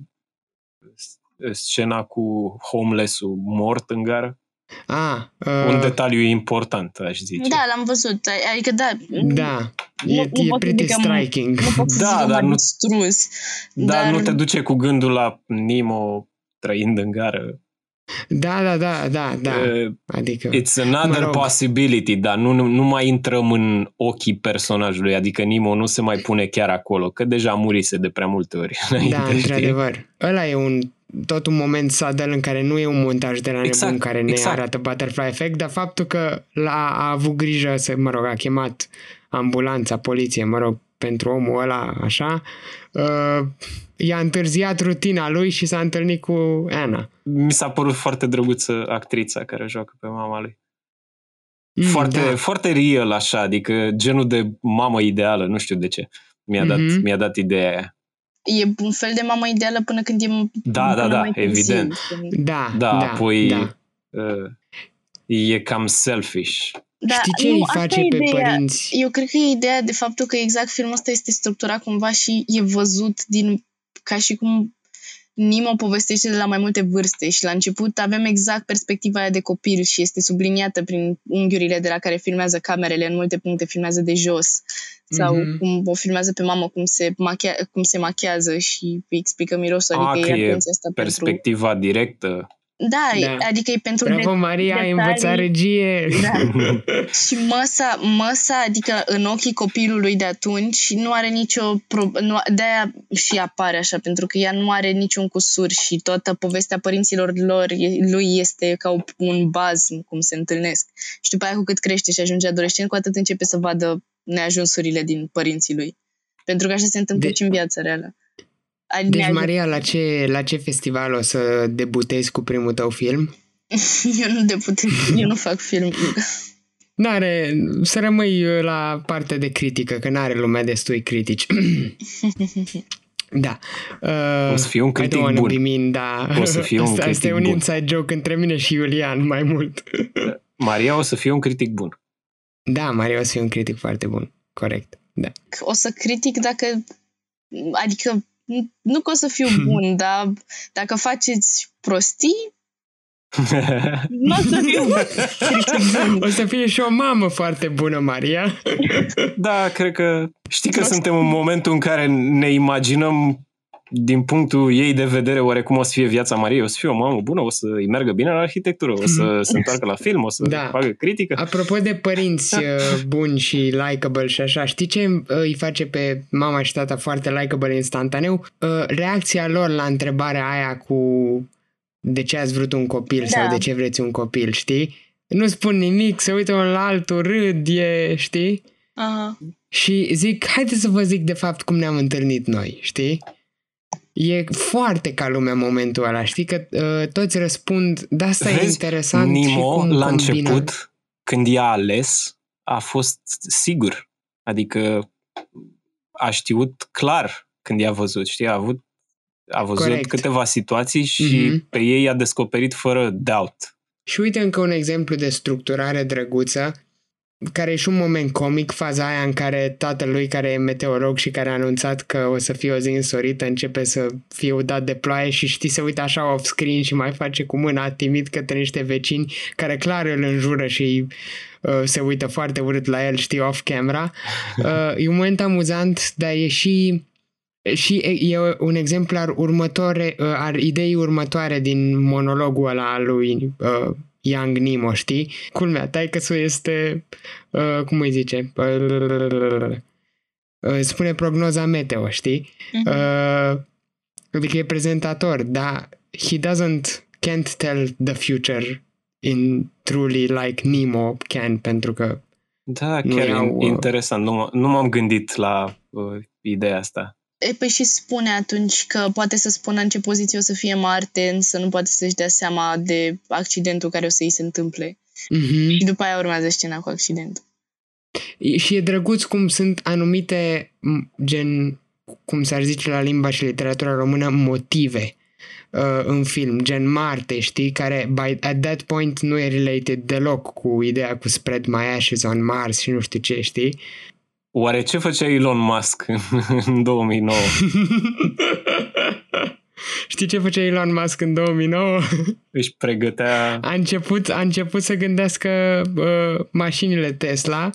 s- scena cu homeless-ul mort în gară. Ah, Un uh, detaliu important, aș zice. Da, l-am văzut. Adică da. da, Nu- e, nu e pot să pretty zic că m- striking. Nu pot să Da, zic că dar m-a nu- distrus. Dar dar- nu te duce cu gândul la Nemo trăind în gară. Da, da, da, da, da, Uh, adică... It's another Mă rog. possibility, dar nu, nu, nu mai intrăm în ochii personajului, adică Nemo nu se mai pune chiar acolo, că deja murise de prea multe ori. înainte, Da, știi? într-adevăr. Ăla e un tot un moment sadel în care nu e un montaj de la Exact, nebun care ne exact. arată Butterfly Effect, dar faptul că l-a a avut grijă să, mă rog, a chemat ambulanța, poliție, mă rog, pentru omul ăla, așa, uh, i-a întârziat rutina lui și s-a întâlnit cu Anna. Mi s-a părut foarte drăguță actrița care joacă pe mama lui. Mm, foarte, da. foarte real așa, adică genul de mamă ideală, nu știu de ce. Mi-a, dat, Mhm. mi-a dat ideea aia. E un fel de mamă ideală până când e Da, până da, da, mai târziu, evident. când- Da, Da, da, apoi da. Uh, e cam selfish. Da, Știi ce nu, îi asta face e pe ideea. părinți? Eu cred că e ideea de faptul că exact filmul ăsta este structurat cumva și e văzut din ca și cum Nemo povestește de la mai multe vârste și la început avem exact perspectiva aia de copil și este subliniată prin unghiurile de la care filmează camerele, în multe puncte filmează de jos sau Mhm. cum o filmează pe mamă cum se, machia, cum se machează și îi explică mirosul, Ah, adică că e e atenția asta pentru... Perspectiva directă. Da, Da. da, adică e pentru Bravo, de- Maria, ai detalii. învățat regie! Da. Și măsa, măsa, adică în ochii copilului de atunci, nu are nicio... Pro- nu, de-aia și apare așa, pentru că ea nu are niciun cusur și toată povestea părinților lor, e- lui este ca o- un bazm, cum se întâlnesc. Și după aia, cu cât crește și ajunge adolescent, cu atât începe să vadă neajunsurile din părinții lui. Pentru că așa se întâmplă De- și în viața reală. Ai Deci, neajun- Maria, la ce, la ce festival o să debutezi cu primul tău film? eu nu deput, eu nu fac film. N-are, să rămâi uh, la partea de critică, că n-are lumea destui critici. da. Uh, O să fie un I critic don't wanna bun. be mean, da. O să fie un Asta, asta e critic un bun. inside joke între mine și Iulian, mai mult. Maria o să fie un critic bun. Da, Maria o să fie un critic foarte bun. Corect. Da. o să critic dacă adică nu că o să fiu bun, dar dacă faceți prostii, nu o să fiu critic bun. O să fie și o mamă foarte bună, Maria. Da, cred că știi că suntem în momentul în care ne imaginăm din punctul ei de vedere oarecum o să fie viața Mariei, o să fie o mamă bună, o să îi meargă bine la arhitectură, o să se întoarcă la film, o să Da. facă critică. Apropo de părinți uh, buni și likable și așa, știi ce uh, îi face pe mama și tata foarte likable instantaneu? Uh, Reacția lor la întrebarea aia cu de ce ați vrut un copil Da. sau de ce vreți un copil, știi? Nu spun nimic, se uită unul la altul, râd, e, știi? Aha. Și zic, haideți să vă zic de fapt cum ne-am întâlnit noi, știi? E foarte ca lumea în momentul ăla, știi că uh, toți răspund, de asta e Vezi, interesant și Nimo, cum la combină. început, când i-a ales, a fost sigur. Adică a știut clar când i-a văzut, știi? A avut a văzut Corect. câteva situații și Mhm. pe ei a descoperit fără doubt. Și uite încă un exemplu de structurare drăguță, care e și un moment comic, faza aia în care tatălui care e meteorolog și care a anunțat că o să fie o zi însorită începe să fie udat de ploaie și știi, se uită așa off-screen și mai face cu mâna timid către niște vecini care clar îl înjură și uh, se uită foarte urât la el, știi, off-camera. Uh, e un moment amuzant, dar e și și e, e un exemplar următoare, uh, al ideii următoare din monologul ăla al lui uh, Young Nemo, știi? Culmea, taică este, uh, cum îi zice, uh, spune prognoza meteo, știi? Mhm. Uh, adică e prezentator, dar he doesn't, can't tell the future in truly like Nemo can, pentru că Da, Nu chiar iau, e uh, interesant. Nu, m- nu m-am gândit la uh, ideea asta. E, păi și spune atunci că poate să spună în ce poziție o să fie Marte, însă nu poate să-și dea seama de accidentul care o să îi se întâmple. Mhm. Și după aia urmează scena cu accidentul. E- Și e drăguț cum sunt anumite, m, gen, cum s-ar zice la limba și literatura română, motive uh, în film, gen Marte, știi, care by, at that point nu e related deloc cu ideea cu spread my ashes on Mars și nu știu ce, știi? Oare ce făcea Elon Musk în 2009? știi ce făcea Elon Musk în 2009? Își pregătea... A început, a început să gândească uh, mașinile Tesla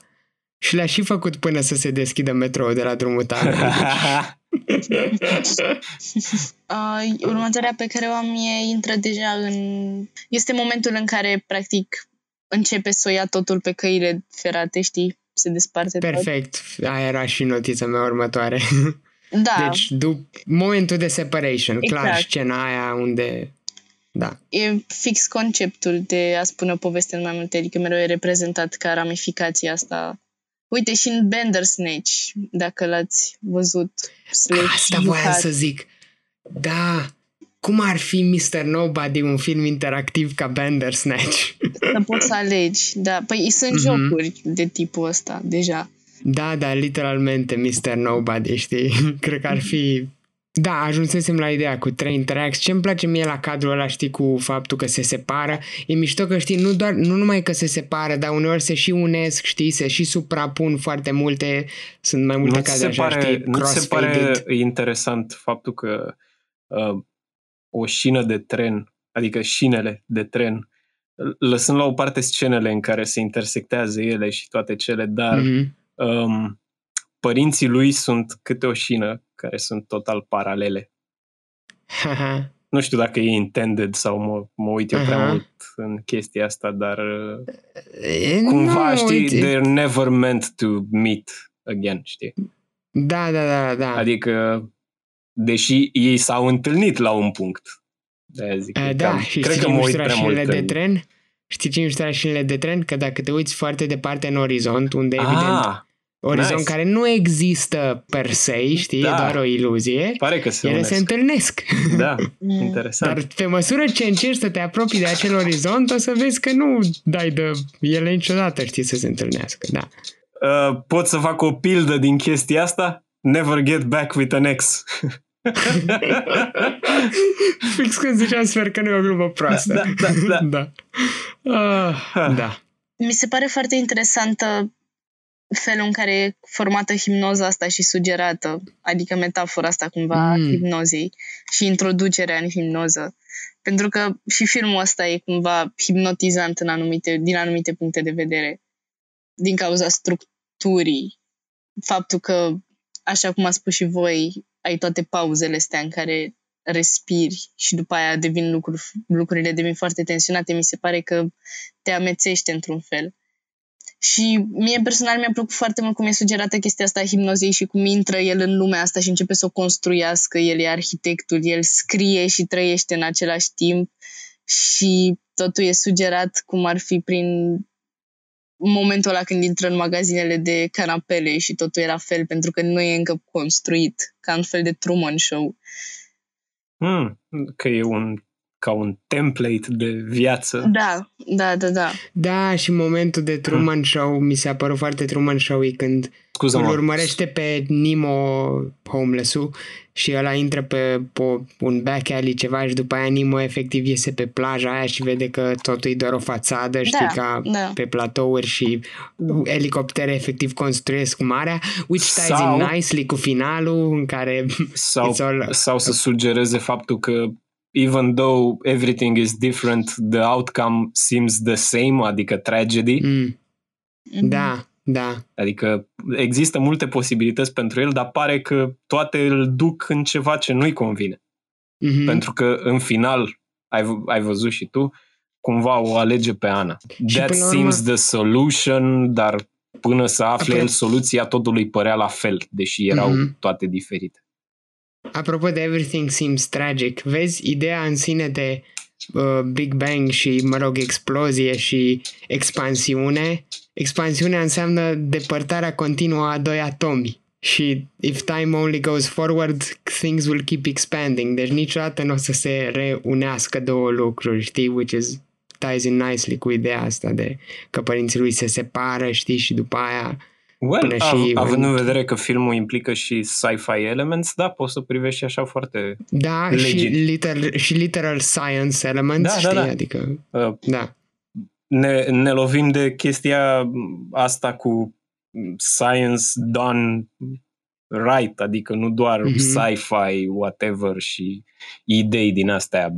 și le-a și făcut până să se deschidă metrou de la drumul tare. Uh, următoarea pe care o am e, intră deja în... Este momentul în care, practic, începe să o ia totul pe căile ferate, știi? Se desparte tot. Perfect. Aia era și notița mea următoare. Da, Deci, dup- momentul de separation, clar, Exact. scena aia unde... Da. e fix conceptul de a spune o poveste în mai multe, adică mereu e reprezentat ca ramificația asta. Uite, și în Bandersnatch, dacă l-ați văzut. slash Asta voiam jucat. să zic. Da. Cum ar fi Mr. Nobody un film interactiv ca Bandersnatch? Să poți să alegi. Da. Păi sunt Mhm. jocuri de tipul ăsta, deja. Da, da, literalmente Mr. Nobody, știi? Cred că ar fi... Da, ajunsesem la ideea cu trei interacți. Ce-mi place mie la cadrul ăla, știi, cu faptul că se separă, e mișto că, știi, nu, doar, nu numai că se separă, dar uneori se și unesc, știi, se și suprapun foarte multe, sunt mai multe Nu ți caze se așa, pare, știi, nu ți se pare crossfaded. interesant faptul că uh, o șină de tren, adică șinele de tren, lăsând la o parte scenele în care se intersectează ele și toate cele, dar Mhm. um, părinții lui sunt câte o șină care sunt total paralele. Haha. Nu știu dacă e intended sau mă, mă uit eu prea Aha. mult în chestia asta, dar uh, E, cumva, nu, știi, uite. they're never meant to meet again, știi? Da, da, da, da. Adică, deși ei s-au întâlnit la un punct. De-aia zic, Uh, că da, cam- și cred știi că ce mă uit mișto la prea mult șinele de în... tren? Știi ce mișto la șinele de tren? Că dacă te uiți foarte departe în orizont, unde evident Ah, orizont nice. care nu există per se, știi, Da. e doar o iluzie, pare că se ele unesc. se întâlnesc. Da, Mm. interesant. Dar pe măsură ce încerci să te apropii de acel orizont, o să vezi că nu dai de ele niciodată, știi, să se întâlnească, da. Uh, pot să fac o pildă din chestia asta? Never get back with an ex. Fix când ziceam, sper că nu e o glumă proastă. Da, da, da. da. Ah, da. Mi se pare foarte interesantă felul în care e formată hipnoza asta și sugerată, adică metafora asta cumva Mm. mm. hipnozei și introducerea în hipnoză. Pentru că și filmul ăsta e cumva hipnotizant în anumite, din anumite puncte de vedere, din cauza structurii. Faptul că, așa cum a spus și voi, ai toate pauzele astea în care respiri și după aia devin lucruri, lucrurile devin foarte tensionate, mi se pare că te amețește într-un fel. Și mie personal mi-a plăcut foarte mult cum e sugerată chestia asta a hipnozei și cum intră el în lumea asta și începe să o construiască. El e arhitectul, el scrie și trăiește în același timp și totul e sugerat cum ar fi prin momentul ăla când intră în magazinele de canapele și totul e la fel pentru că nu e încă construit, ca un fel de Truman Show. Hmm, că e un ca un template de viață. Da, da, da, da. Da, și momentul de Truman Show mi s-a părut foarte Truman Show când îl Scuză-mă. urmărește pe Nemo homeless-ul și ăla intră pe, pe un back alley ceva și după aia Nemo efectiv iese pe plaja aia și vede că totul e doar o fațadă, știi, Da, ca da. pe platouri și elicoptere efectiv construiesc marea, which ties Sau- in nicely cu finalul în care Sau, It's all- sau să sugereze faptul că even though everything is different, the outcome seems the same, adică tragedy. mm, Mhm. da, da, Adică există multe posibilități pentru el, dar pare că toate îl duc în ceva ce nu-i convine. mhm. Pentru că în final, ai, v- ai văzut și tu, cumva o alege pe Ana. Și That până la seems urmă- the solution, dar până să afle Apre- el soluția, totul îi părea la fel, deși erau Mhm. toate diferite. Apropo de Everything Seems Tragic, vezi ideea în sine de uh, Big Bang și, mă rog, explozie și expansiune. Expansiunea înseamnă depărtarea continuă a doi atomi. Și if time only goes forward, things will keep expanding. Deci niciodată nu o să se reunească două lucruri, știi? Which is ties in nicely cu ideea asta de că părinții lui se separă, știi? Și după aia Well, Până av- și- având în vedere că filmul implică și sci-fi elements, da, poți să privești și așa foarte... Da, și, Legit. literal, și literal science elements, Da, da, știi? da. Adică, Uh, da. ne, ne lovim de chestia asta cu science done right, adică nu doar Mhm. sci-fi, whatever și idei din astea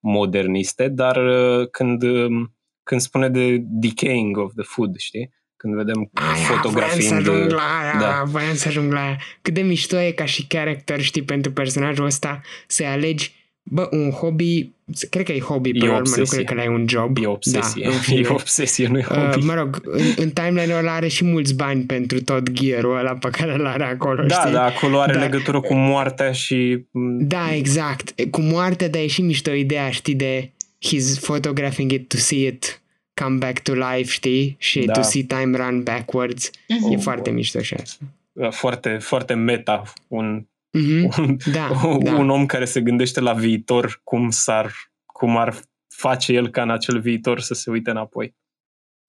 moderniste, dar uh, când, um, când spune de decaying of the food, știi? Când vedem Aia, fotografii voiam să ajung de... la aia, da. voiam să ajung la aia. Cât de mișto e ca și character, știi, pentru personajul ăsta să-i alegi, bă, un hobby, cred că e hobby, până la urmă, nu obsesie. cred că l-ai un job. E obsesie, Da, în fine. e obsesie, nu e Uh, hobby. mă rog, în, în timeline-ul ăla are și mulți bani pentru tot gear-ul ăla pe care îl are acolo, da, știi? da, acolo are Da. legătură cu moartea și... m, Da, exact. Cu moartea, dar e și mișto ideea, știi, de he's photographing it to see it come back to life, știi? Și Da. to see time run backwards. Mhm. E foarte mișto și asta. Foarte, foarte meta, un, Mhm. un, Da, un da. om care se gândește la viitor, cum, s-ar, cum ar face el ca în acel viitor să se uite înapoi.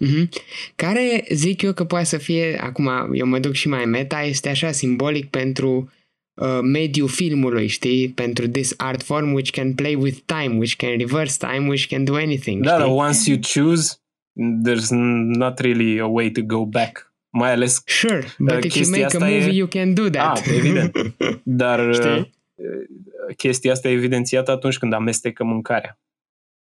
Mhm. Care zic eu că poate să fie, acum eu mă duc și mai meta, este așa simbolic pentru uh, mediul filmului, știi? Pentru this art form which can play with time, which can reverse time, which can do anything, Da, știi? dar once you choose, there's not really a way to go back. Mai ales, Sure, but if you chestia make a asta e- movie, you can do that. Ah, evident. dar Știi? uh, chestia asta e evidențiată atunci când amestecă mâncarea.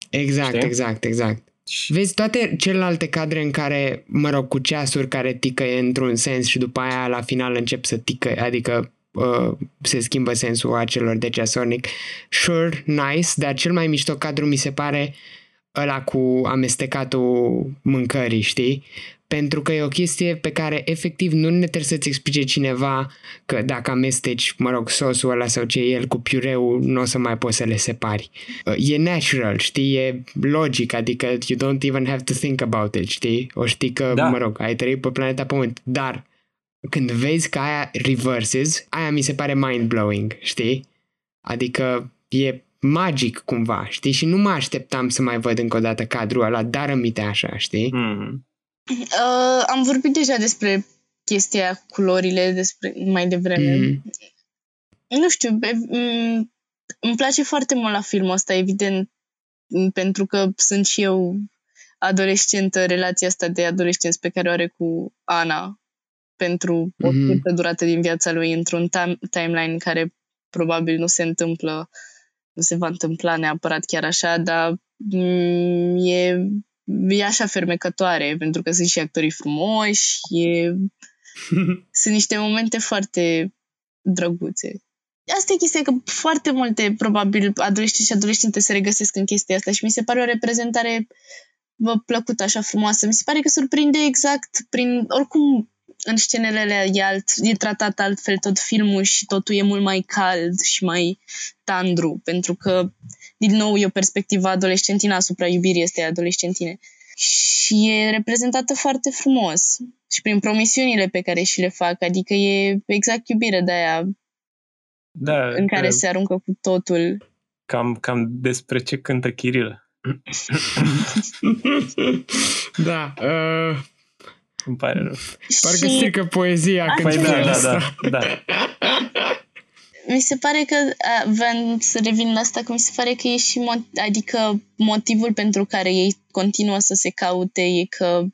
Exact, Știi? exact, exact. Și Vezi toate celelalte cadre în care, mă rog, cu ceasuri care ticăie într-un sens și după aia la final încep să tică, adică uh, se schimbă sensul acelor de ceasornic. Sure, nice, dar cel mai mișto cadru mi se pare ăla cu amestecatul mâncării, știi? Pentru că e o chestie pe care efectiv nu ne trebuie să-ți explice cineva că dacă amesteci, mă rog, sosul ăla sau ce e el cu piureu, nu o să mai poți să le separi. Uh, E natural, știi? E logic, adică you don't even have to think about it, știi? O știi că, Da. mă rog, ai trăit pe planeta Pământ, dar când vezi că aia reverses, aia mi se pare mind-blowing, știi? Adică e magic cumva, știi? Și nu mă așteptam să mai văd încă o dată cadrul ăla, dar îmite așa, știi? mm, Uh, am vorbit deja despre chestia cu culorile despre mai devreme. Mm. Nu știu, be, m- îmi place foarte mult la filmul ăsta, evident, m, pentru că sunt și eu adolescentă, relația asta de adolescență pe care o are cu Ana pentru o Mhm. scurtă durată din viața lui într-un time- timeline care probabil nu se întâmplă, nu se va întâmpla neapărat chiar așa, dar m, e, e așa fermecătoare, pentru că sunt și actorii frumoși, e, sunt niște momente foarte drăguțe. Asta e chestia că foarte multe, probabil, adolescenți și adolescente se regăsesc în chestia asta și mi se pare o reprezentare bă, plăcută, așa frumoasă. Mi se pare că surprinde exact prin, oricum, în scenele alea e, alt, e tratat altfel tot filmul și totul e mult mai cald și mai tandru, pentru că, din nou, e o perspectivă adolescentină asupra iubirii este adolescentine. Și e reprezentată foarte frumos și prin promisiunile pe care și le fac, adică e exact iubirea de aia da, în care da, se aruncă cu totul. cam, cam despre ce cântă Chirilă. da, uh, Îmi pare rău. parcă și strică poezia când Păi spui da, da, asta. da, da. mi se pare că, a, vreau să revin la asta, că mi se pare că e și, mo- adică motivul pentru care ei continuă să se caute e că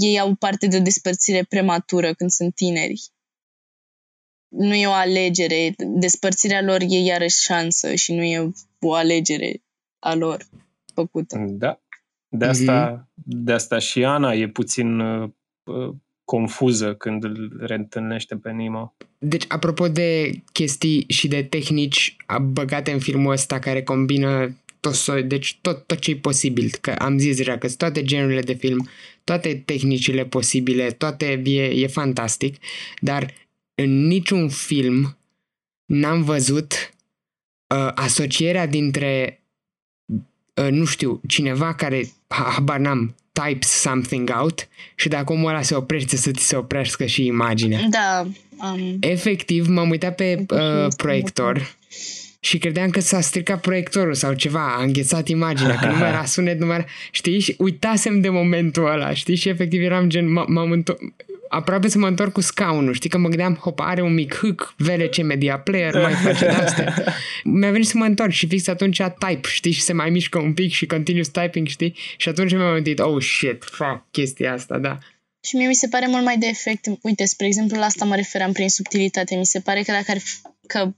ei au parte de o despărțire prematură când sunt tineri. Nu e o alegere. Despărțirea lor e iarăși șansă și nu e o alegere a lor făcută. Da. De asta, de asta și Ana e puțin uh, uh, confuză când îl reîntâlnește pe Nemo. Deci, apropo de chestii și de tehnici băgate în filmul ăsta care combină tot soi, deci tot, tot ce e posibil, că am zis deja că sunt toate genurile de film, toate tehnicile posibile, toate e, e fantastic, dar în niciun film n-am văzut uh, asocierea dintre uh, nu știu, cineva care, ha- habar n-am, types something out și dacă omul ăla se oprește să ți se oprească și imaginea. Da, um, Efectiv, m-am uitat pe Uite și uh, asta, proiector și credeam că s-a stricat proiectorul sau ceva, a înghețat imaginea, că nu mai era sunet, nu mai era, știi? Și uitasem de momentul ăla, știi? Și efectiv eram gen, m- m-am întor- aproape să mă întorc cu scaunul, știi? Că mă gândeam, hop, are un mic hâc, VLC Media Player, mai face de-astea. Mi-a venit să mă întorc și fix atunci type, știi? Și se mai mișcă un pic și continuous typing, știi? Și atunci mi-am amintit, oh shit, fuck, chestia asta, da. Și mie mi se pare mult mai de efect. Uite, spre exemplu, la asta mă referam prin subtilitate. Mi se pare că dacă, ar fi- că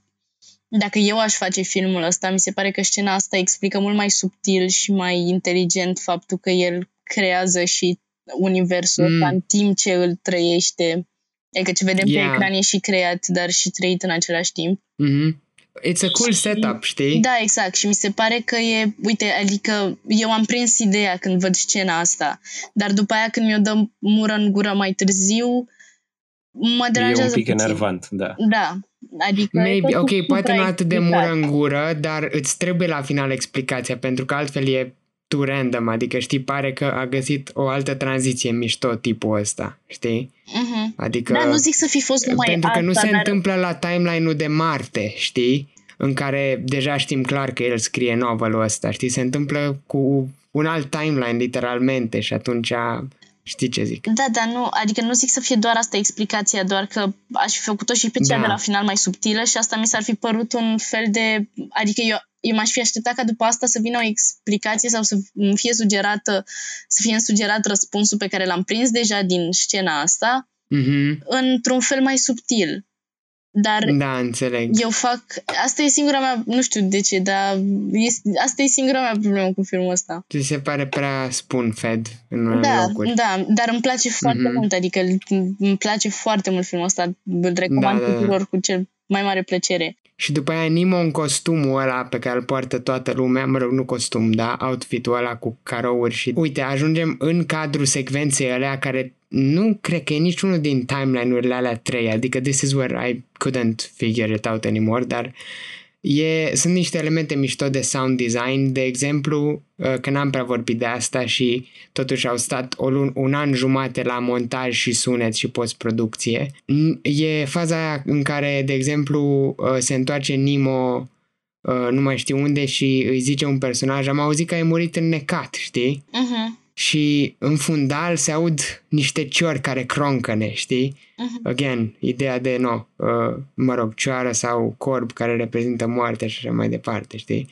dacă eu aș face filmul ăsta, mi se pare că scena asta explică mult mai subtil și mai inteligent faptul că el creează și universul Mm. ăsta în timp ce îl trăiește. Adică ce vedem Yeah. pe ecran e și creat, dar și trăit în același timp. Mhm. It's a cool Și- setup, știi? Da, exact. Și mi se pare că e, uite, adică eu am prins ideea când văd scena asta, dar după aia când mi-o dă mură în gură mai târziu, mă E deranjează un pic puțin. enervant, da. Da, adică... e Maybe, totul ok, poate nu atât de supraexplicat. mură în gură, dar îți trebuie la final explicația, pentru că altfel e too random, adică știi, pare că a găsit o altă tranziție mișto tipul ăsta, știi? Mhm. Adică... Da, nu zic să fi fost numai pentru că asta, nu se dar... întâmplă la timeline-ul de Marte, știi? În care deja știm clar că el scrie novelul ăsta, știi? Se întâmplă cu un alt timeline, literalmente, și atunci știi ce zic. Da, dar nu, adică nu zic să fie doar asta explicația, doar că aș fi făcut-o și pe cea Da. de la final mai subtilă și asta mi s-ar fi părut un fel de... Adică eu, eu m-aș fi așteptat ca după asta să vină o explicație sau să îmi fie sugerată, să fie sugerat răspunsul pe care l-am prins deja din scena asta Mhm. într-un fel mai subtil. Dar Da, înțeleg. eu fac... Asta e singura mea... Nu știu de ce, dar este, asta e singura mea problemă cu filmul ăsta. Ți se pare prea spoon-fed în unele Da, locuri. da, dar îmi place foarte Mhm. mult, adică îl- îmi place foarte mult filmul ăsta, îl recomand Da, da, da. tuturor cu cel mai mare plăcere. Și după aia Nemo în costumul ăla pe care îl poartă toată lumea, mă rog, nu costum, da, outfit-ul ăla cu carouri și... Uite, ajungem în cadrul secvenței alea care nu cred că e niciunul din timeline-urile alea trei, adică this is where I couldn't figure it out anymore, dar e, sunt niște elemente mișto de sound design, de exemplu, uh, că n-am prea vorbit de asta și totuși au stat o lun- un an jumate la montaj și sunet și postproducție. N- E faza aia în care, de exemplu, uh, se întoarce Nemo uh, nu mai știu unde și îi zice un personaj, am auzit că ai murit înnecat, știi? Uh-huh. Și în fundal se aud niște ciori care croncăne, știi? Mhm. Again, ideea de, no, uh, mă rog, cioară sau corb care reprezintă moartea și așa mai departe, știi?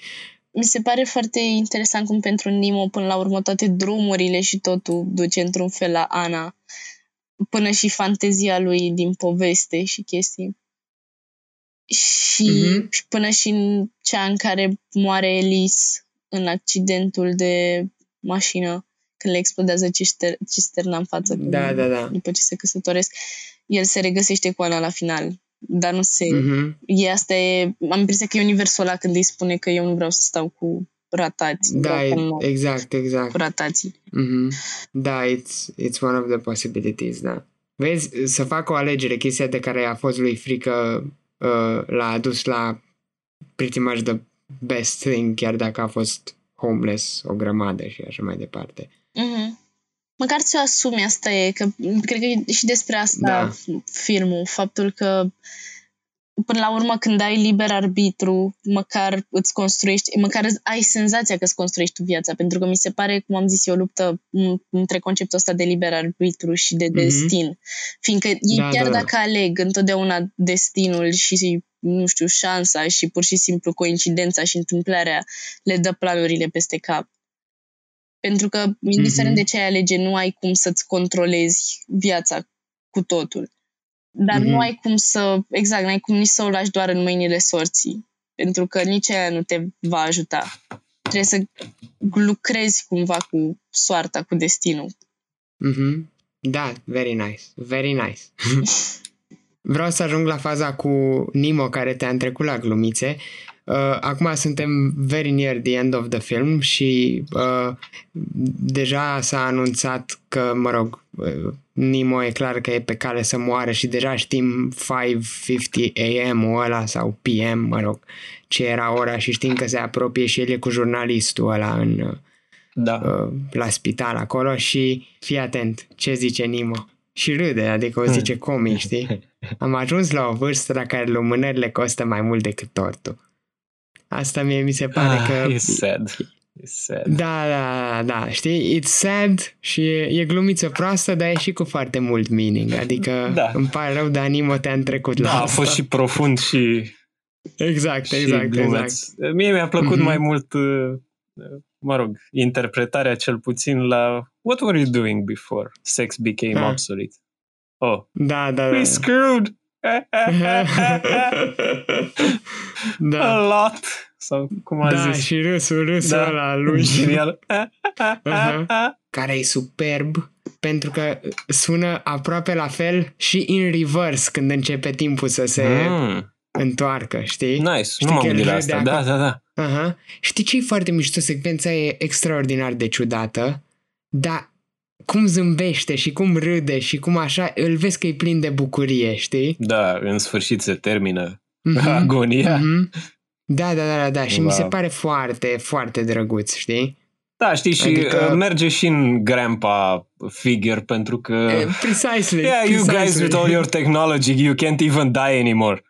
Mi se pare foarte interesant cum pentru Nemo până la urmă toate drumurile și totul duce într-un fel la Ana. Până și fantezia lui din poveste și chestii. Și, Mhm. și până și în cea în care moare Elise în accidentul de mașină când le explodează cister- cisterna în față Da, când- da, da. după ce se căsătoresc. El se regăsește cu Ana la final. Dar nu se... Mhm. E asta e... Am impresia că e universul ăla când îi spune că eu nu vreau să stau cu ratați. Da, vreau e- să mor exact, exact. cu ratații. Mhm. Da, it's, it's one of the possibilities, da. Vezi, să fac o alegere, chestia de care a fost lui frică uh, l-a adus la pretty much the best thing, chiar dacă a fost homeless o grămadă și așa mai departe. Mhm. Măcar ți-o asumi, asta e, că cred că e și despre asta Da. filmul, faptul că până la urmă când ai liber arbitru, măcar îți construiești, măcar îți- ai senzația că îți construiești tu viața, pentru că mi se pare, cum am zis, e o luptă m- între conceptul ăsta de liber arbitru și de Mhm. destin. Fiindcă ei Da, chiar da, da. dacă aleg întotdeauna destinul și, nu știu, șansa și pur și simplu coincidența și întâmplarea le dă planurile peste cap. Pentru că, indiferent Mhm. de ce ai alege, nu ai cum să-ți controlezi viața cu totul. Dar Mhm. nu ai cum să, exact, nu ai cum nici să o lași doar în mâinile sorții. Pentru că nici aia nu te va ajuta. Trebuie să lucrezi cumva cu soarta, cu destinul. Mhm. Da, very nice, very nice. Vreau să ajung la faza cu Nemo care te-a întrecut la glumițe. Uh, acum suntem very near the end of the film și uh, deja s-a anunțat că, mă rog, uh, Nemo e clar că e pe cale să moară și deja știm 5.50 AM-ul ăla sau PM, mă rog, ce era ora și știm că se apropie și el e cu jurnalistul ăla în, uh, Da. uh, la spital acolo și fii atent ce zice Nimo. Și râde, adică o zice comic, știi? Am ajuns la o vârstă la care lumânările costă mai mult decât tortul. Asta mie mi se pare Ah, că... E sad. E sad. Da, da, da, știi? It's sad și e, e glumiță proastă, dar e și cu foarte mult meaning. Adică Da. îmi pare rău, dar Nimo te-a întrecut la Da, a asta. fost și profund și, Exact, și exact, glumeț. exact. Mie mi-a plăcut Mhm. mai mult, uh, mă rog, interpretarea cel puțin la What were you doing before sex became Ah. obsolete? Oh, Da, da, da. we screwed! da. A lot! Sau cum a Da, zis. și râsul, râsul Da. ăla lui. Genial. Aha. care e superb pentru că sună aproape la fel și in reverse când începe timpul să se Mm, întoarcă, știi? nice, Știi nu m-am că el gândit la râde asta. Da, acolo? da, da. Aha. Știi ce e foarte mișto? Secvența e extraordinar de ciudată, dar cum zâmbește și cum râde și cum așa, îl vezi că e plin de bucurie, știi? Da, în sfârșit se termină Mhm. agonia. Mhm. Da, da, da, da, da. Și mi se Wow. pare foarte, foarte drăguț, știi? Da, știi, și Adică- uh, merge și în grandpa figure pentru că... Uh, Precisely. Yeah, you guys precisely. with all your technology, you can't even die anymore.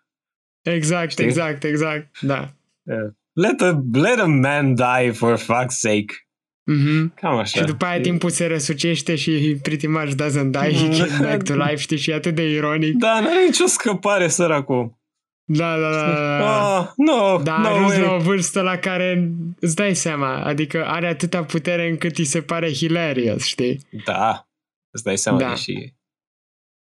Exact, Știi? exact, exact, da. Yeah. Let a, let a man die for fuck's sake. Mhm. Cam așa. Și după aia timpul se răsucește și pretty much doesn't die, he came back to life, știi, și e atât de ironic. Da, n-are nicio scăpare, săracul. Da, da, da, da. da. Oh, no, Dar no a ajuns way. la o vârstă la care îți dai seama, adică are atâta putere încât îi se pare hilarious, știi? Da, îți dai seama Da. da. și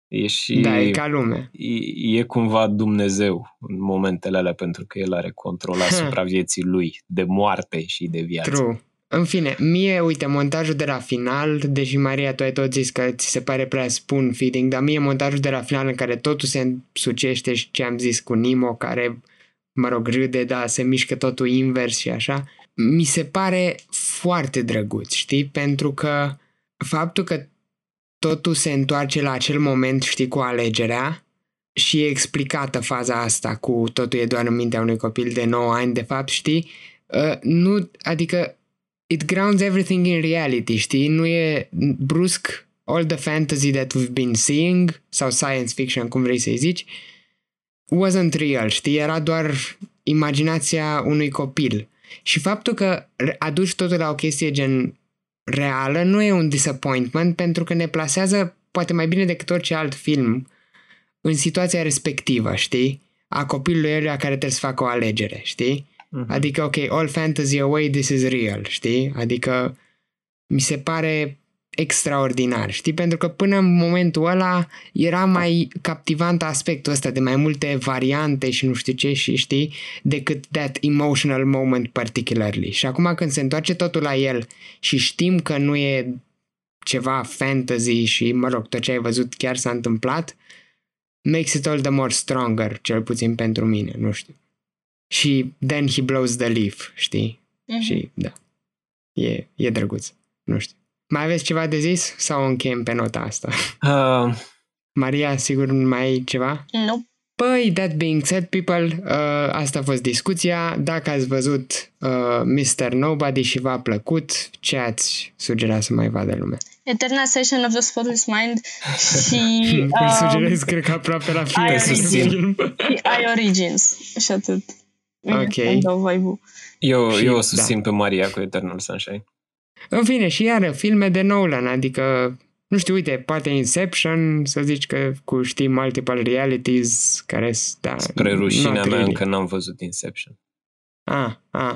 E și... Da, e ca lumea. E, e cumva Dumnezeu în momentele alea pentru că el are control asupra vieții lui, de moarte și de viață. True. În fine, mie, uite, montajul de la final, deși Maria, tu ai tot zis că ți se pare prea spoon feeding, dar mie montajul de la final în care totul se sucește și ce am zis cu Nimo, care, mă rog, râde, da, se mișcă totul invers și așa, mi se pare foarte drăguț, știi? Pentru că faptul că totul se întoarce la acel moment, știi, cu alegerea și e explicată faza asta cu totul e doar în mintea unui copil de 9 ani, de fapt, știi? Uh, nu, adică it grounds everything in reality, știi? Nu e brusc all the fantasy that we've been seeing sau science fiction, cum vrei să-i zici, wasn't real, știi? Era doar imaginația unui copil. Și faptul că aduci totul la o chestie gen reală nu e un disappointment pentru că ne plasează poate mai bine decât orice alt film în situația respectivă, știi? A copilului ăla care trebuie să facă o alegere, știi? Uh-huh. Adică, ok, all fantasy away, this is real, știi? Adică mi se pare extraordinar, știi? Pentru că până în momentul ăla era mai captivant aspectul ăsta de mai multe variante și nu știu ce și știi, decât that emotional moment particularly. Și acum când se întoarce totul la el și știm că nu e ceva fantasy și, mă rog, tot ce ai văzut chiar s-a întâmplat, makes it all the more stronger, cel puțin pentru mine, nu știu. Și then he blows the leaf, știi? Uh-huh. Și da, e, e drăguț, nu știu. Mai aveți ceva de zis sau încheiem pe nota asta? Uh... Maria, sigur nu mai ai ceva? Nu. Păi, that being said, people, uh, asta a fost discuția. Dacă ați văzut uh, Mr. Nobody și v-a plăcut, ce ați sugera să mai vadă lumea? Eternal Session of the Spotless Mind și... Um, Îl sugerez, cred că aproape la fiecare film. I Origins și atât. Ok. Eu, și, eu o susțin da. pe Maria cu Eternal Sunshine. În fine, și iară, filme de Nolan, adică, nu știu, uite, poate Inception, să zici că cu, știi, multiple realities, care da, Spre rușinea mea încă n-am văzut Inception. Ah, ah.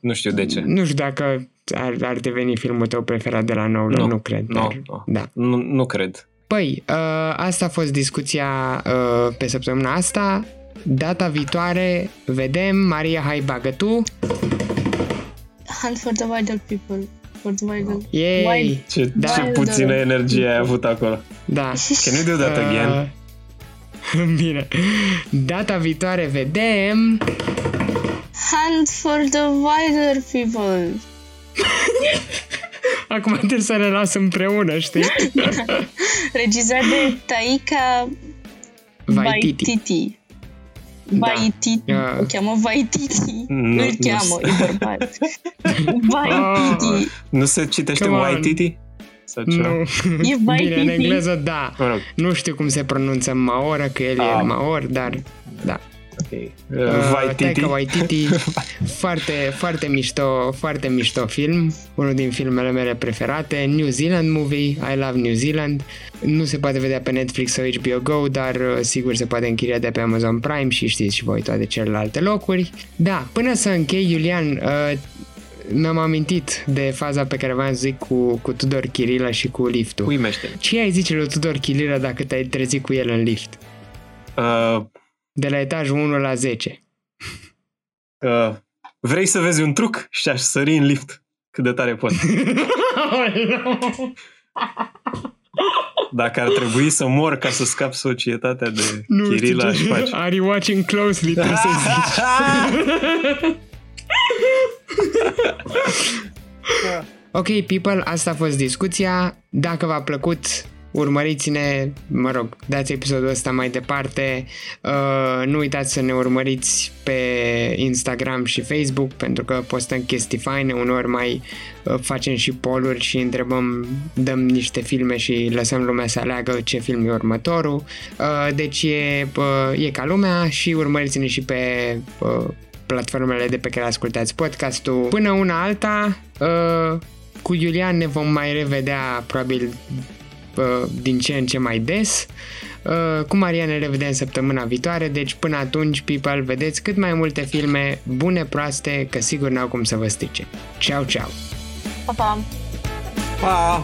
Nu știu de ce. Nu știu dacă ar, ar deveni filmul tău preferat de la Nolan, nu, nu cred. Nu, dar, nu, da. nu, nu cred. Păi, uh, asta a fost discuția uh, pe săptămâna asta. Data viitoare vedem, Maria, hai bagă tu. Hunt for the Wild People. For the Wild Yay! Wild. Ce, da. ce puțină energie ai avut acolo. Da. Can you do that uh, again? Bine. Data viitoare vedem... Hunt for the Wilder People. Acum trebuie să le las împreună, știi? Regizat de Taika Waititi. Waititi. Vaititi. Da. O cheamă Vaititi. Nu, Îl cheamă, nu. e bărbat. Vaititi. Oh, nu se citește Waititi? Sau Nu. E Bine, în engleză da. Mă rog. Nu știu cum se pronunță în maoră, că el ah. e în maor, dar da. Okay. Uh, Waititi. Uh, Waititi. foarte, foarte mișto, foarte mișto film. Unul din filmele mele preferate. New Zealand movie. I love New Zealand. Nu se poate vedea pe Netflix sau HBO Go, dar uh, sigur se poate închiria de pe Amazon Prime și știți și voi toate celelalte locuri. Da, până să închei, Iulian, uh, mi-am amintit de faza pe care v-am zic cu, cu Tudor Chirila și cu liftul. Uimește. Ce ai zice lui Tudor Chirila dacă te-ai trezit cu el în lift? Uh, de la etajul 1 la 10. Uh, vrei să vezi un truc? Și aș sări în lift. Cât de tare pot. Dacă ar trebui să mor ca să scap societatea de nu Chirila, aș face. Are you watching closely, trebuie să zici. ok, people, asta a fost discuția. Dacă v-a plăcut, urmăriți-ne, mă rog, dați episodul ăsta mai departe, uh, nu uitați să ne urmăriți pe Instagram și Facebook pentru că postăm chestii faine, uneori mai uh, facem și poluri și întrebăm, dăm niște filme și lăsăm lumea să aleagă ce film e următorul, uh, deci e, uh, e ca lumea și urmăriți-ne și pe uh, platformele de pe care ascultați podcastul. Până una alta, uh, cu Iulian ne vom mai revedea probabil din ce în ce mai des. Cu Maria ne revedem săptămâna viitoare, deci până atunci, people, vedeți cât mai multe filme bune, proaste, că sigur n-au cum să vă strice. Ciao, ciao! Pa, pa! Pa!